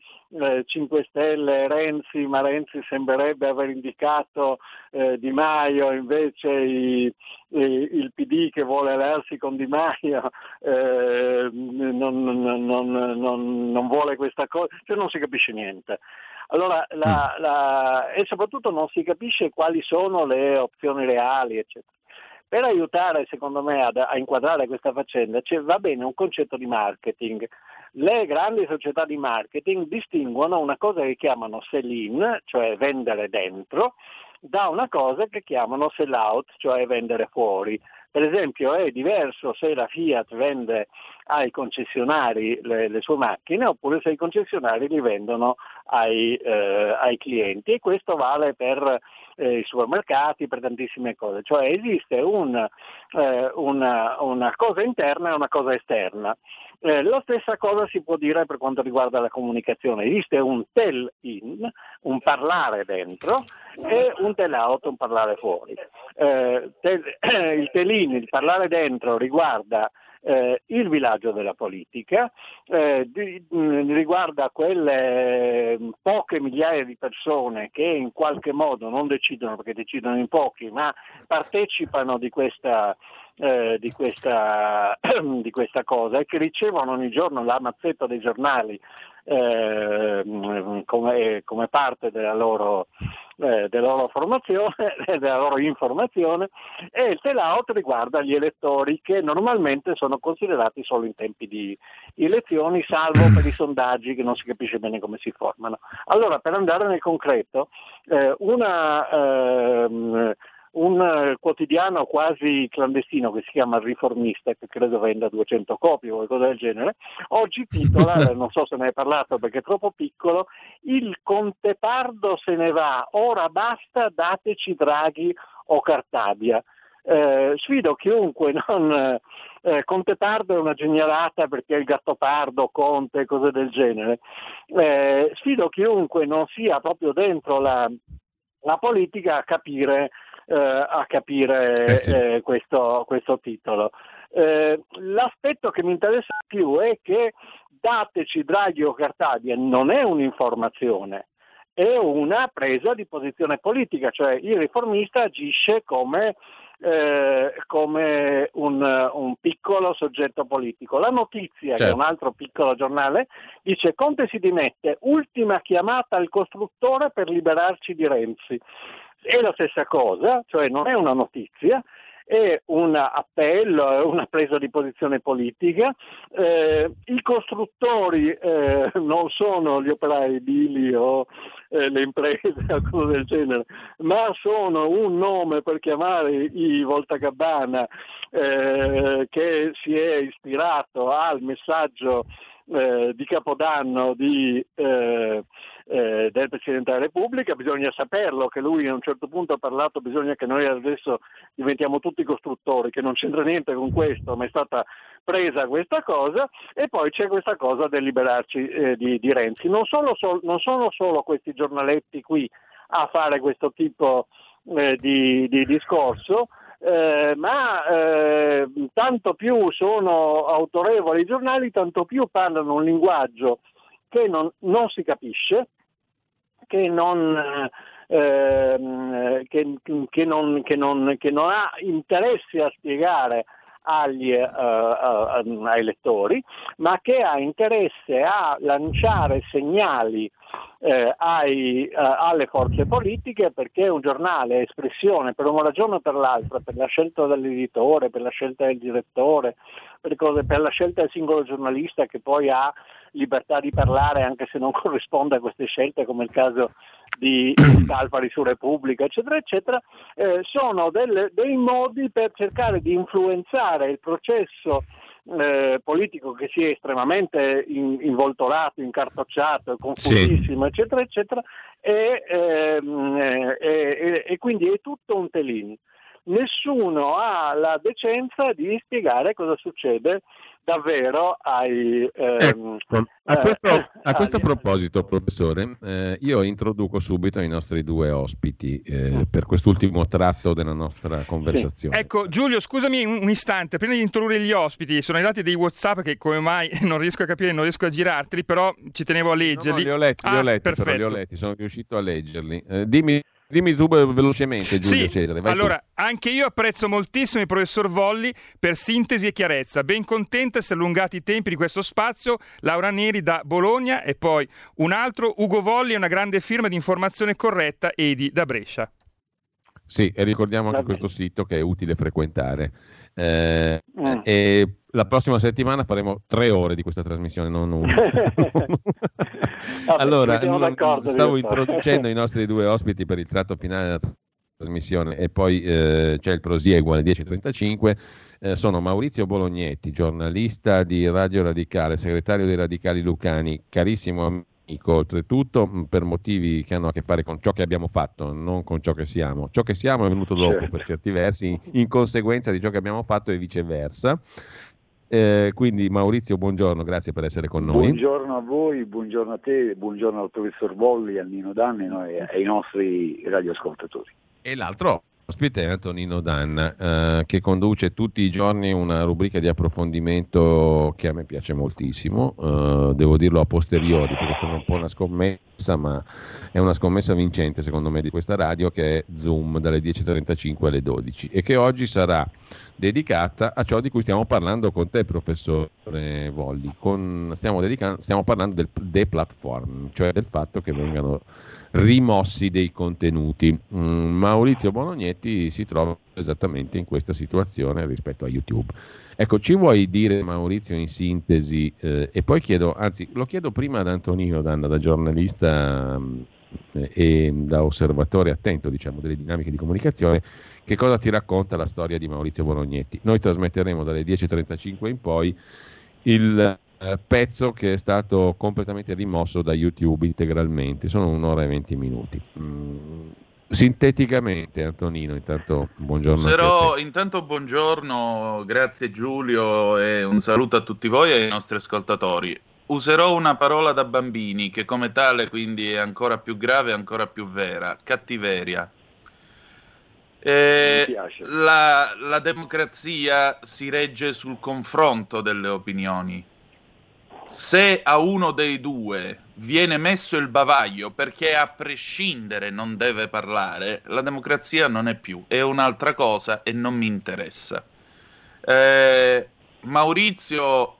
5 eh, Stelle e Renzi, ma Renzi sembrerebbe aver indicato eh, Di Maio, invece i, i, il PD che vuole allearsi con Di Maio [LAUGHS] eh, non, non, non, non, vuole questa cosa, cioè non si capisce niente. Allora, la, la, e soprattutto non si capisce quali sono le opzioni reali, eccetera. Per aiutare, secondo me, ad, a inquadrare questa faccenda, va bene un concetto di marketing. Le grandi società di marketing distinguono una cosa che chiamano sell-in, cioè vendere dentro, da una cosa che chiamano sell-out, cioè vendere fuori. Per esempio è diverso se la Fiat vende ai concessionari le, le sue macchine oppure se i concessionari li vendono ai, eh, ai clienti e questo vale per eh, i supermercati, per tantissime cose. Cioè esiste un, eh, una, una cosa interna e una cosa esterna. Eh, la stessa cosa si può dire per quanto riguarda la comunicazione. Esiste un tell-in, un parlare dentro, e un tell-out, un parlare fuori. Eh, tel- [CLEARS THROAT] il tell-in, il parlare dentro, riguarda eh, il villaggio della politica, eh, di, mh, riguarda quelle mh, poche migliaia di persone che in qualche modo non decidono perché decidono in pochi, ma partecipano di questa eh, di, questa, [CLEARS THROAT] di, questa, cosa e che ricevono ogni giorno la mazzetta dei giornali eh, come, come, parte della loro, eh, della loro formazione, [LAUGHS] della loro informazione e il telaut riguarda gli elettori che normalmente sono considerati solo in tempi di elezioni, salvo per i [CLEARS THROAT] sondaggi che non si capisce bene come si formano. Allora, per andare nel concreto, eh, una ehm, un eh, quotidiano quasi clandestino che si chiama Il Riformista, che credo venda 200 copie o qualcosa del genere, oggi titola, [LAUGHS] non so se ne hai parlato perché è troppo piccolo, Il Conte Pardo se ne va, ora basta, dateci Draghi o Cartabia. Eh, sfido chiunque, non, eh, Conte Pardo è una genialata perché è il gatto pardo, Conte, cose del genere. Eh, sfido chiunque non sia proprio dentro la, la politica a capire eh, a capire eh sì. eh, questo, questo, titolo. Eh, l'aspetto che mi interessa più è che dateci Draghi o Cartabia non è un'informazione, è una presa di posizione politica, cioè il riformista agisce come, eh, come un, un, piccolo soggetto politico. La notizia, certo. che è un certo. altro piccolo giornale, dice Conte si dimette, ultima chiamata al costruttore per liberarci di Renzi è la stessa cosa, cioè non è una notizia, è un appello, è una presa di posizione politica. Eh, I costruttori eh, non sono gli operai edili o eh, le imprese [LAUGHS] o del genere, ma sono un nome per chiamare i Voltagabbana eh, che si è ispirato al messaggio eh, di Capodanno di, eh, eh, del Presidente della Repubblica, bisogna saperlo che lui a un certo punto ha parlato, bisogna che noi adesso diventiamo tutti costruttori, che non c'entra niente con questo, ma è stata presa questa cosa e poi c'è questa cosa del liberarci eh, di, di, Renzi. Non, solo, sol, non sono solo questi giornaletti qui a fare questo tipo eh, di, di discorso, eh, ma eh, tanto più sono autorevoli i giornali, tanto più parlano un linguaggio che non, non si capisce, che non, eh, che, che, non, che non ha interesse a spiegare agli, uh, uh, ai lettori, ma che ha interesse a lanciare segnali eh, ai, uh, alle forze politiche perché un giornale è espressione per una ragione o per l'altra, per la scelta dell'editore, per la scelta del direttore, per, cose, per la scelta del singolo giornalista che poi ha libertà di parlare anche se non [LAUGHS] corrisponde a queste scelte come il caso di [CLEARS THROAT] Scalfari su Repubblica eccetera eccetera eh, sono delle, dei modi per cercare di influenzare il processo eh, politico che si è estremamente in, involtolato, incartocciato, confusissimo, sì. eccetera, eccetera, e, ehm, eh, e, e, quindi è tutto un telino. Nessuno ha la decenza di spiegare cosa succede davvero ai... Ehm, ecco, a, questo, eh, a questo proposito, professore, eh, io introduco subito i nostri due ospiti eh, mm. per quest'ultimo tratto della nostra conversazione. Sì. Ecco, Giulio, scusami un, un, istante, prima di introdurre gli ospiti, sono arrivati dei WhatsApp che come mai [LAUGHS] non riesco a capire, non riesco a girarteli, però ci tenevo a leggerli. No, no, li ho letti, ah, li ho letti, però, li ho letti, sono riuscito a leggerli. Eh, dimmi Dimmi tu velocemente, Giulio sì, Cesare. allora, tu. anche io apprezzo moltissimo il professor Volli per sintesi e chiarezza. Ben contento di essere allungati i tempi di questo spazio. Laura Neri da Bologna e poi un altro, Ugo Volli, è una grande firma di informazione corretta, Edi da Brescia. Sì, e ricordiamo anche questo sito che è utile frequentare. Eh, mm. E la prossima settimana faremo tre ore di questa trasmissione, non una. [LAUGHS] [LAUGHS] allora, stavo introducendo i nostri due ospiti per il tratto finale della trasmissione e poi eh, c'è il prosieguo alle 10.35. Eh, sono Maurizio Bolognetti, giornalista di Radio Radicale, segretario dei Radicali Lucani, carissimo amico oltretutto mm, per motivi che hanno a che fare con ciò che abbiamo fatto, non con ciò che siamo. Ciò che siamo è venuto dopo certo. per certi versi, in conseguenza di ciò che abbiamo fatto e viceversa. Eh, quindi Maurizio, buongiorno, grazie per essere con noi. Buongiorno a voi, buongiorno a te, buongiorno al professor Bolli, al Nino Danni e ai nostri radioascoltatori. E l'altro ospite è Antonino Danna, eh, che conduce tutti i giorni una rubrica di approfondimento che a me piace moltissimo, eh, devo dirlo a posteriori perché è stata un po' una scommessa, ma è una scommessa vincente secondo me di questa radio che è Zoom dalle 10.35 alle 12 e che oggi sarà dedicata a ciò di cui stiamo parlando con te, professore Volli. Con, stiamo, stiamo, parlando del deplatform, cioè del fatto che vengano rimossi dei contenuti. Mm, Maurizio Bolognetti si trova esattamente in questa situazione rispetto a YouTube. Ecco, ci vuoi dire Maurizio in sintesi, eh, e poi chiedo, anzi lo chiedo prima ad Antonino Danna, da giornalista mm, e da osservatore attento diciamo, delle dinamiche di comunicazione, che cosa ti racconta la storia di Maurizio Bolognetti. Noi trasmetteremo dalle 10.35 in poi il eh, pezzo che è stato completamente rimosso da YouTube integralmente, sono un'ora e venti minuti. Mm, sinteticamente, Antonino, intanto buongiorno. Userò, intanto buongiorno, grazie Giulio e un saluto a tutti voi e ai nostri ascoltatori. Userò una parola da bambini che come tale quindi è ancora più grave e ancora più vera, cattiveria. Eh, la, la democrazia si regge sul confronto delle opinioni. Se a uno dei due viene messo il bavaglio perché a prescindere non deve parlare, la democrazia non è più, è un'altra cosa e non mi interessa. Eh, Maurizio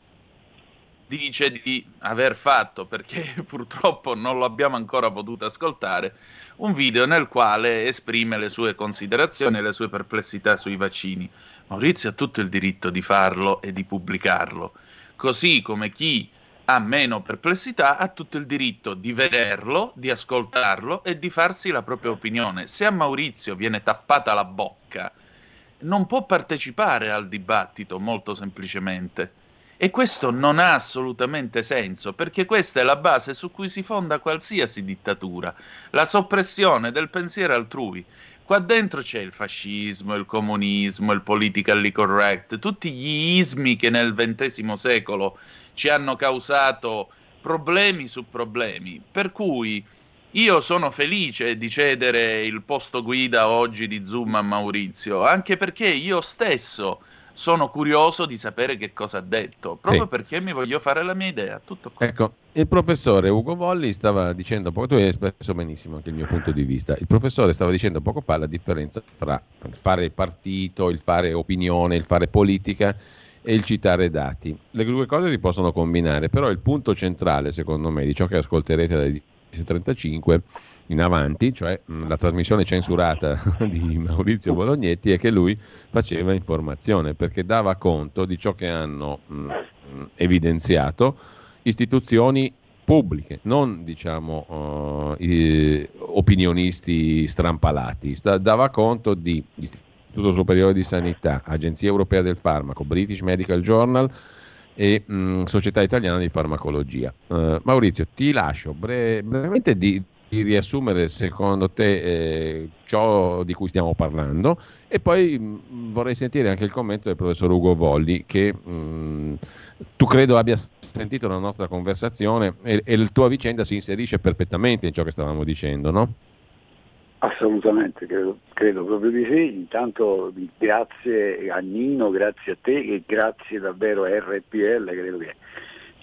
dice di aver fatto, perché [LAUGHS] purtroppo non lo abbiamo ancora potuto ascoltare, un video nel quale esprime le sue considerazioni e le sue perplessità sui vaccini. Maurizio ha tutto il diritto di farlo e di pubblicarlo, così come chi ha meno perplessità ha tutto il diritto di vederlo, di ascoltarlo e di farsi la propria opinione. Se a Maurizio viene tappata la bocca, non può partecipare al dibattito molto semplicemente e questo non ha assolutamente senso, perché questa è la base su cui si fonda qualsiasi dittatura, la soppressione del pensiero altrui. Qua dentro c'è il fascismo, il comunismo, il politically correct, tutti gli ismi che nel XX secolo ci hanno causato problemi su problemi. Per cui io sono felice di cedere il posto guida oggi di Zoom a Maurizio, anche perché io stesso sono curioso di sapere che cosa ha detto, proprio sì. perché mi voglio fare la mia idea. Tutto qua. Ecco, il professore Ugo Volli stava dicendo poco, tu hai espresso benissimo anche il mio punto di vista, il professore stava dicendo poco fa la differenza fra il fare partito, il fare opinione, il fare politica e il citare dati. Le due cose si possono combinare, però il punto centrale, secondo me, di ciò che ascolterete dalle 10.35 in avanti, cioè mh, la trasmissione censurata [LAUGHS] di Maurizio Bolognetti, è che lui faceva informazione perché dava conto di ciò che hanno mh, evidenziato istituzioni pubbliche, non diciamo uh, opinionisti strampalati, Sta, dava conto di Istituto Superiore di Sanità, Agenzia Europea del Farmaco, British Medical Journal e mh, Società Italiana di Farmacologia. Uh, Maurizio, ti lascio bre- brevemente di, di riassumere secondo te eh, ciò di cui stiamo parlando e poi mh, vorrei sentire anche il commento del professor Ugo Volli che mh, tu credo abbia sentito la nostra conversazione e, e la tua vicenda si inserisce perfettamente in ciò che stavamo dicendo, no? Assolutamente, credo, credo, proprio di sì. Intanto grazie a Nino, grazie a te e grazie davvero a RPL, credo che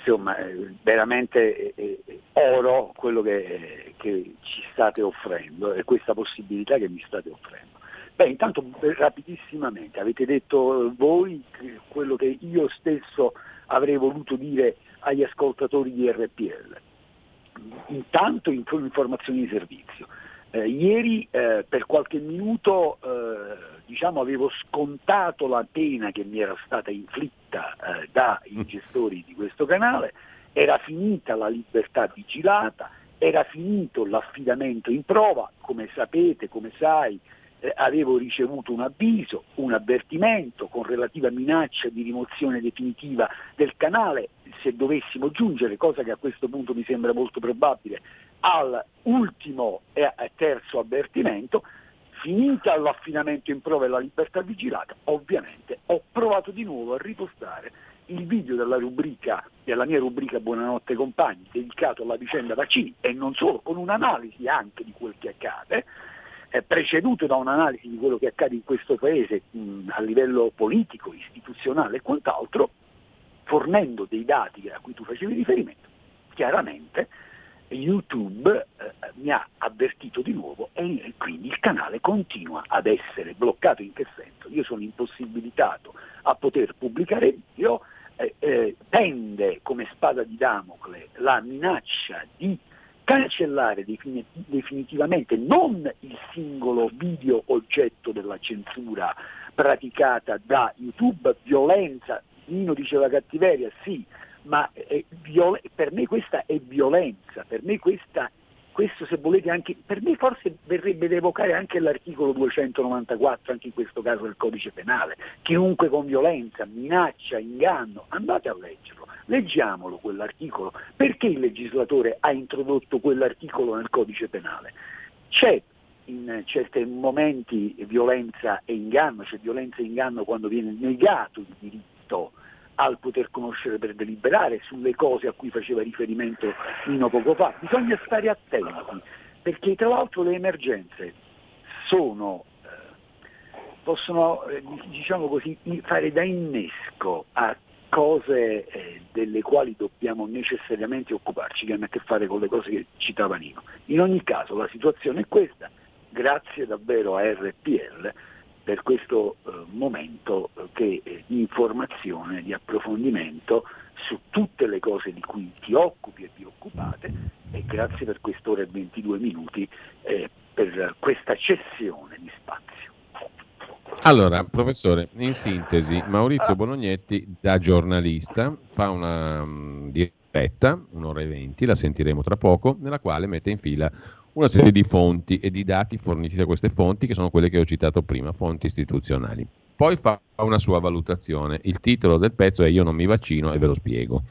insomma, veramente è, oro quello che, che, ci state offrendo e questa possibilità che mi state offrendo. Beh, intanto rapidissimamente, avete detto voi quello che io stesso avrei voluto dire agli ascoltatori di RPL. Intanto informazioni di servizio. Eh, ieri eh, per qualche minuto eh, diciamo, avevo scontato la pena che mi era stata inflitta eh, dai mm. gestori di questo canale, era finita la libertà vigilata, era finito l'affidamento in prova, come sapete, come sai, eh, avevo ricevuto un avviso, un avvertimento con relativa minaccia di rimozione definitiva del canale, se dovessimo giungere, cosa che a questo punto mi sembra molto probabile, all'ultimo e terzo avvertimento, finita l'affidamento in prova e la libertà vigilata, ovviamente ho provato di nuovo a ripostare il video della rubrica, della mia rubrica Buonanotte compagni, dedicato alla vicenda vaccini e non solo, con un'analisi anche di quel che accade, eh, preceduto da un'analisi di quello che accade in questo Paese mh, a livello politico, istituzionale e quant'altro, fornendo dei dati a cui tu facevi riferimento, chiaramente YouTube eh, mi ha avvertito di nuovo e quindi il canale continua ad essere bloccato in che senso? Io sono impossibilitato a poter pubblicare video, eh, eh, pende come spada di Damocle la minaccia di cancellare definitivamente non il singolo video oggetto della censura praticata da YouTube, violenza, Nino diceva cattiveria, sì, ma viol- per me questa è violenza, per me questa, questo se volete anche, per me forse verrebbe da evocare anche l'articolo 294, anche in questo caso del codice penale, chiunque con violenza, minaccia, inganno, andate a leggerlo Leggiamolo quell'articolo. Perché il legislatore ha introdotto quell'articolo nel codice penale? C'è in certi momenti violenza e inganno, c'è violenza e inganno quando viene negato il diritto al poter conoscere per deliberare sulle cose a cui faceva riferimento Nino poco fa. Bisogna stare attenti, perché tra l'altro le emergenze sono, eh, possono eh, diciamo così, fare da innesco a cose eh, delle quali dobbiamo necessariamente occuparci, che hanno a che fare con le cose che citava Nino. In ogni caso la situazione è questa, grazie davvero a RPL per questo eh, momento eh, che, eh, di informazione, di approfondimento su tutte le cose di cui ti occupi e vi occupate e grazie per quest'ora e 22 minuti eh, per questa cessione di spazio. Allora, professore, in sintesi, Maurizio Bolognetti da giornalista fa una um, diretta, un'ora e venti, la sentiremo tra poco, nella quale mette in fila una serie di fonti e di dati forniti da queste fonti, che sono quelle che ho citato prima, fonti istituzionali. Poi fa una sua valutazione. Il titolo del pezzo è Io non mi vaccino e ve lo spiego.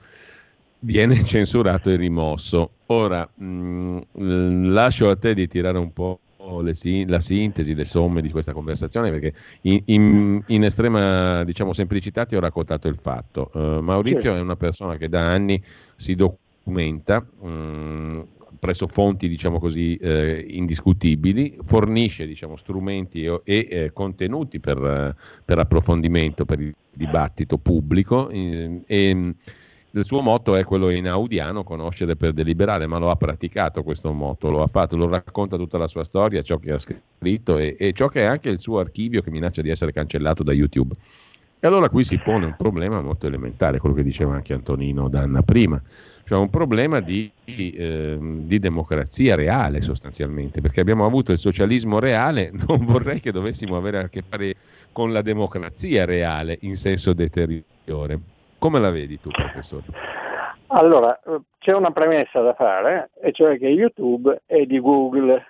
Viene [LAUGHS] censurato e rimosso. Ora, mh, mm, lascio a te di tirare un po' le, la sintesi, le somme di questa conversazione, perché in, in, in estrema diciamo, semplicità ti ho raccontato il fatto. Uh, Maurizio sì. è una persona che da anni si documenta, um, presso fonti diciamo così, eh, indiscutibili, fornisce diciamo, strumenti e, e eh, contenuti per, per, approfondimento, per il dibattito pubblico e, e il suo motto è quello inaudiano, conoscere per deliberare, ma lo ha praticato questo motto, lo ha fatto, lo racconta tutta la sua storia, ciò che ha scritto e, e ciò che è anche il suo archivio che minaccia di essere cancellato da YouTube. E allora qui si pone un problema molto elementare, quello che diceva anche Antonino Danna prima, cioè un problema di, eh, di, democrazia reale sostanzialmente, perché abbiamo avuto il socialismo reale, [LAUGHS] non vorrei che dovessimo avere a che fare con la democrazia reale in senso deteriore. Come la vedi tu, professore? Allora, c'è una premessa da fare, e cioè che YouTube è di Google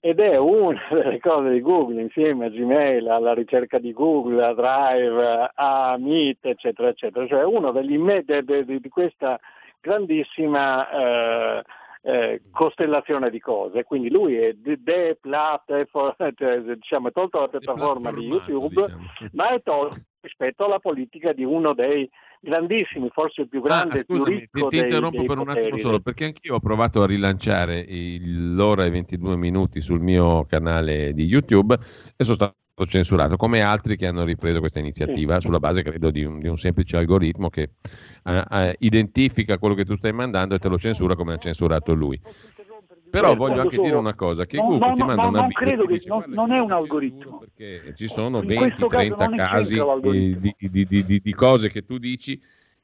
ed è una [LAUGHS] delle cose di Google insieme a Gmail, alla ricerca di Google, a Drive, a Meet, eccetera, eccetera, cioè uno degli de, de, de, di questa grandissima eh, eh, costellazione di cose. Quindi lui è de, plat, cioè, diciamo, è tolto la piattaforma di YouTube, diciamo. ma è tolto rispetto alla politica di uno dei grandissimi, forse il più grande, ah, scusami, più ricco ti, ti interrompo dei, per un attimo solo, perché anch'io ho provato a rilanciare il, l'ora e 22 minuti sul mio canale di YouTube e sono stato censurato, come altri che hanno ripreso questa iniziativa sulla base, credo, di un, di un semplice algoritmo che uh, uh, identifica quello che tu stai mandando e te lo censura come ha censurato lui. Però voglio anche dire una cosa, che Google no, ti manda no, una video credo che dice, non, non è un algoritmo. Perché ci sono 20-30 casi di, di, di, cose che tu dici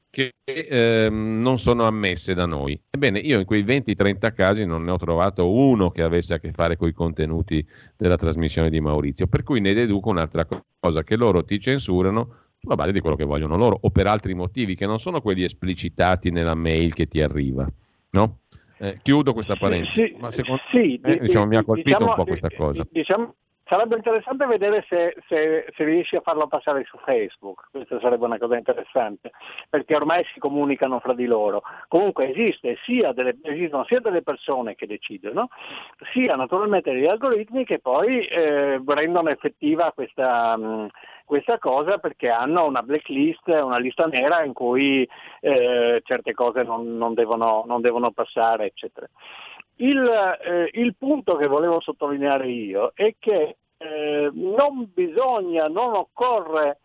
che ehm, non sono ammesse da noi. Ebbene, io in quei 20-30 casi non ne ho trovato uno che avesse a che fare con i contenuti della trasmissione di Maurizio, per cui ne deduco un'altra cosa, che loro ti censurano sulla base di quello che vogliono loro o per altri motivi che non sono quelli esplicitati nella mail che ti arriva, no? Eh, chiudo questa parentesi, sì, ma secondo sì, me diciamo, mi ha colpito diciamo, un po' questa cosa. Diciamo, sarebbe interessante vedere se, se, se, riesci a farlo passare su Facebook, questa sarebbe una cosa interessante, perché ormai si comunicano fra di loro. Comunque sia delle, esistono sia delle persone che decidono, sia naturalmente degli algoritmi che poi eh, rendono effettiva questa... Mh, questa cosa perché hanno una blacklist, una lista nera in cui eh, certe cose non, non, devono, non, devono, passare, eccetera. Il, eh, il, punto che volevo sottolineare io è che eh, non bisogna, non occorre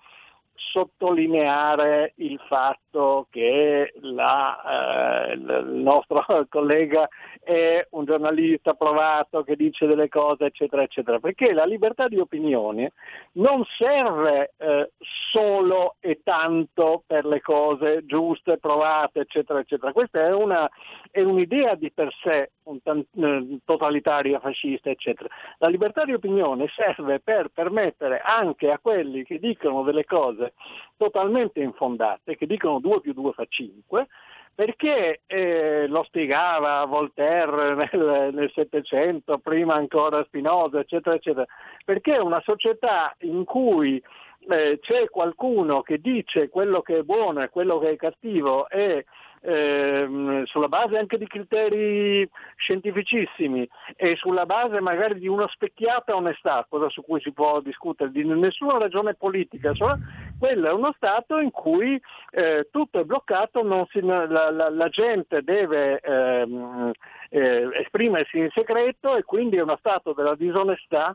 sottolineare il fatto che la, eh, il nostro [LAUGHS] collega è un giornalista provato che dice delle cose, eccetera, eccetera, perché la libertà di opinione non serve eh, solo e tanto per le cose giuste, provate, eccetera, eccetera. Questa è, una, è un'idea di per sé eh, totalitaria, fascista, eccetera. La libertà di opinione serve per permettere anche a quelli che dicono delle cose totalmente infondate, che dicono 2 più 2 fa 5, perché eh, lo spiegava Voltaire [LAUGHS] nel Settecento, prima ancora Spinoza, eccetera, eccetera, perché una società in cui eh, c'è qualcuno che dice quello che è buono e quello che è cattivo e ehm, sulla base anche di criteri scientificissimi e sulla base magari di una specchiata onestà, cosa su cui si può discutere, di nessuna ragione politica, cioè, quello è uno Stato in cui eh, tutto è bloccato, si, la, la, la, gente deve ehm, eh, esprimersi in segreto e quindi è uno Stato della disonestà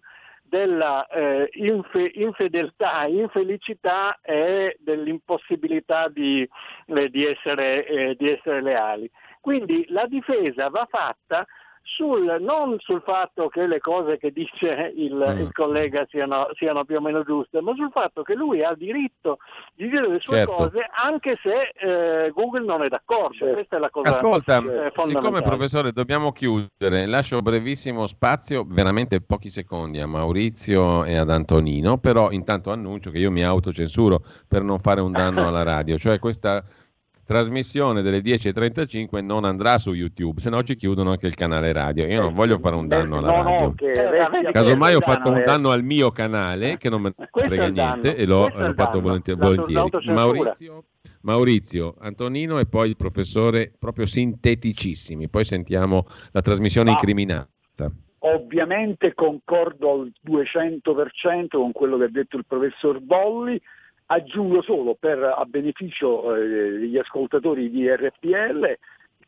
della eh, infe- infedeltà, infelicità e dell'impossibilità di, eh, di, essere, eh, di essere leali. Quindi la difesa va fatta sul, non sul fatto che le cose che dice il, mm. il collega siano, siano, più o meno giuste, ma sul fatto che lui ha diritto di dire le sue certo. cose anche se eh, Google non è d'accordo. Certo. Questa è la cosa Ascolta, eh, siccome professore dobbiamo chiudere, lascio brevissimo spazio, veramente pochi secondi a Maurizio e ad Antonino, però intanto annuncio che io mi autocensuro per non fare un danno alla radio, cioè questa trasmissione delle 10.35 non andrà su YouTube, se no ci chiudono anche il canale radio. Io non voglio fare un danno alla radio. Casomai ho fatto un danno al mio canale che non me ne frega niente e l'ho, l'ho fatto volentieri. Maurizio, Maurizio, Antonino e poi il professore proprio sinteticissimi. Poi sentiamo la trasmissione incriminata. Ovviamente concordo al 200% con quello che ha detto il professor Bolli Aggiungo solo per, a beneficio eh, degli ascoltatori di RPL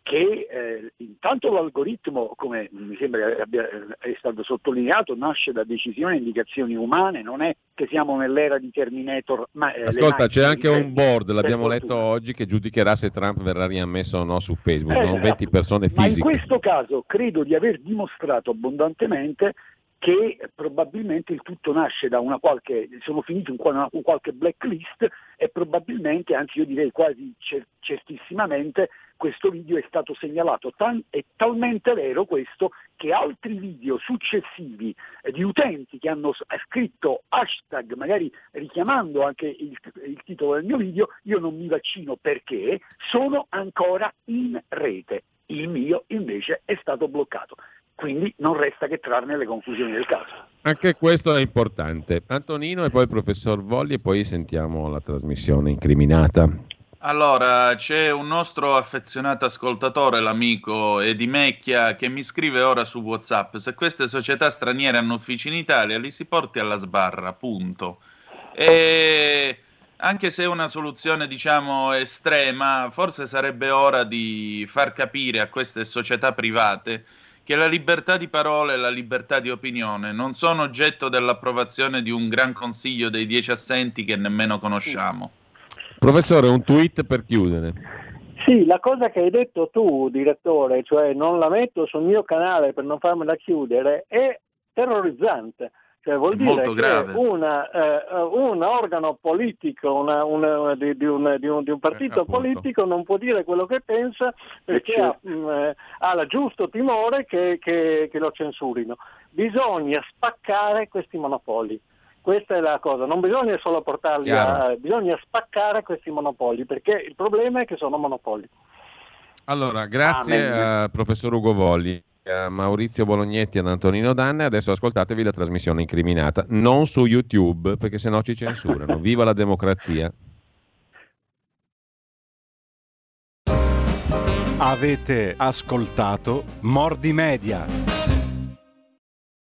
che eh, intanto l'algoritmo, come mi sembra abbia, è stato sottolineato, nasce da decisioni e indicazioni umane, non è che siamo nell'era di Terminator. Ma, eh, Ascolta, c'è anche un board, l'abbiamo letto oggi, che giudicherà se Trump verrà riammesso o no su Facebook, sono 20 esatto. persone fisiche. Ma in questo caso credo di aver dimostrato abbondantemente che probabilmente il tutto nasce da una qualche, sono finito in qualche blacklist e probabilmente, anzi io direi quasi certissimamente, questo video è stato segnalato. È talmente vero questo che altri video successivi eh, di utenti che hanno scritto hashtag, magari richiamando anche il, il titolo del mio video, io non mi vaccino perché sono ancora in rete. Il mio invece è stato bloccato quindi non resta che trarne le conclusioni del caso. Anche questo è importante. Antonino e poi il professor Volli e poi sentiamo la trasmissione incriminata. Allora, c'è un nostro affezionato ascoltatore, l'amico Edimecchia, che mi scrive ora su WhatsApp: se queste società straniere hanno uffici in Italia, li si porti alla sbarra, punto. E anche se è una soluzione, diciamo, estrema, forse sarebbe ora di far capire a queste società private che la libertà di parola e la libertà di opinione non sono oggetto dell'approvazione di un gran consiglio dei dieci assenti che nemmeno conosciamo. Professore, un tweet per chiudere. Sì, la cosa che hai detto tu, direttore, cioè non la metto sul mio canale per non farmela chiudere, è terrorizzante. Cioè, vuol dire che una, eh, un organo politico una, una, di, di, un, di, un, di, un, partito eh, politico non può dire quello che pensa perché ha, mh, mm, eh, ha il giusto timore che, che, che, lo censurino. Bisogna spaccare questi monopoli. Questa è la cosa, non bisogna solo portarli Chiaro. a... bisogna spaccare questi monopoli perché il problema è che sono monopoli. Allora, grazie al professor Ugo Volli a Maurizio Bolognetti e ad Antonino Danne. Adesso ascoltatevi la trasmissione incriminata, non su YouTube perché sennò ci censurano. Viva la democrazia! Avete ascoltato Mordi Media.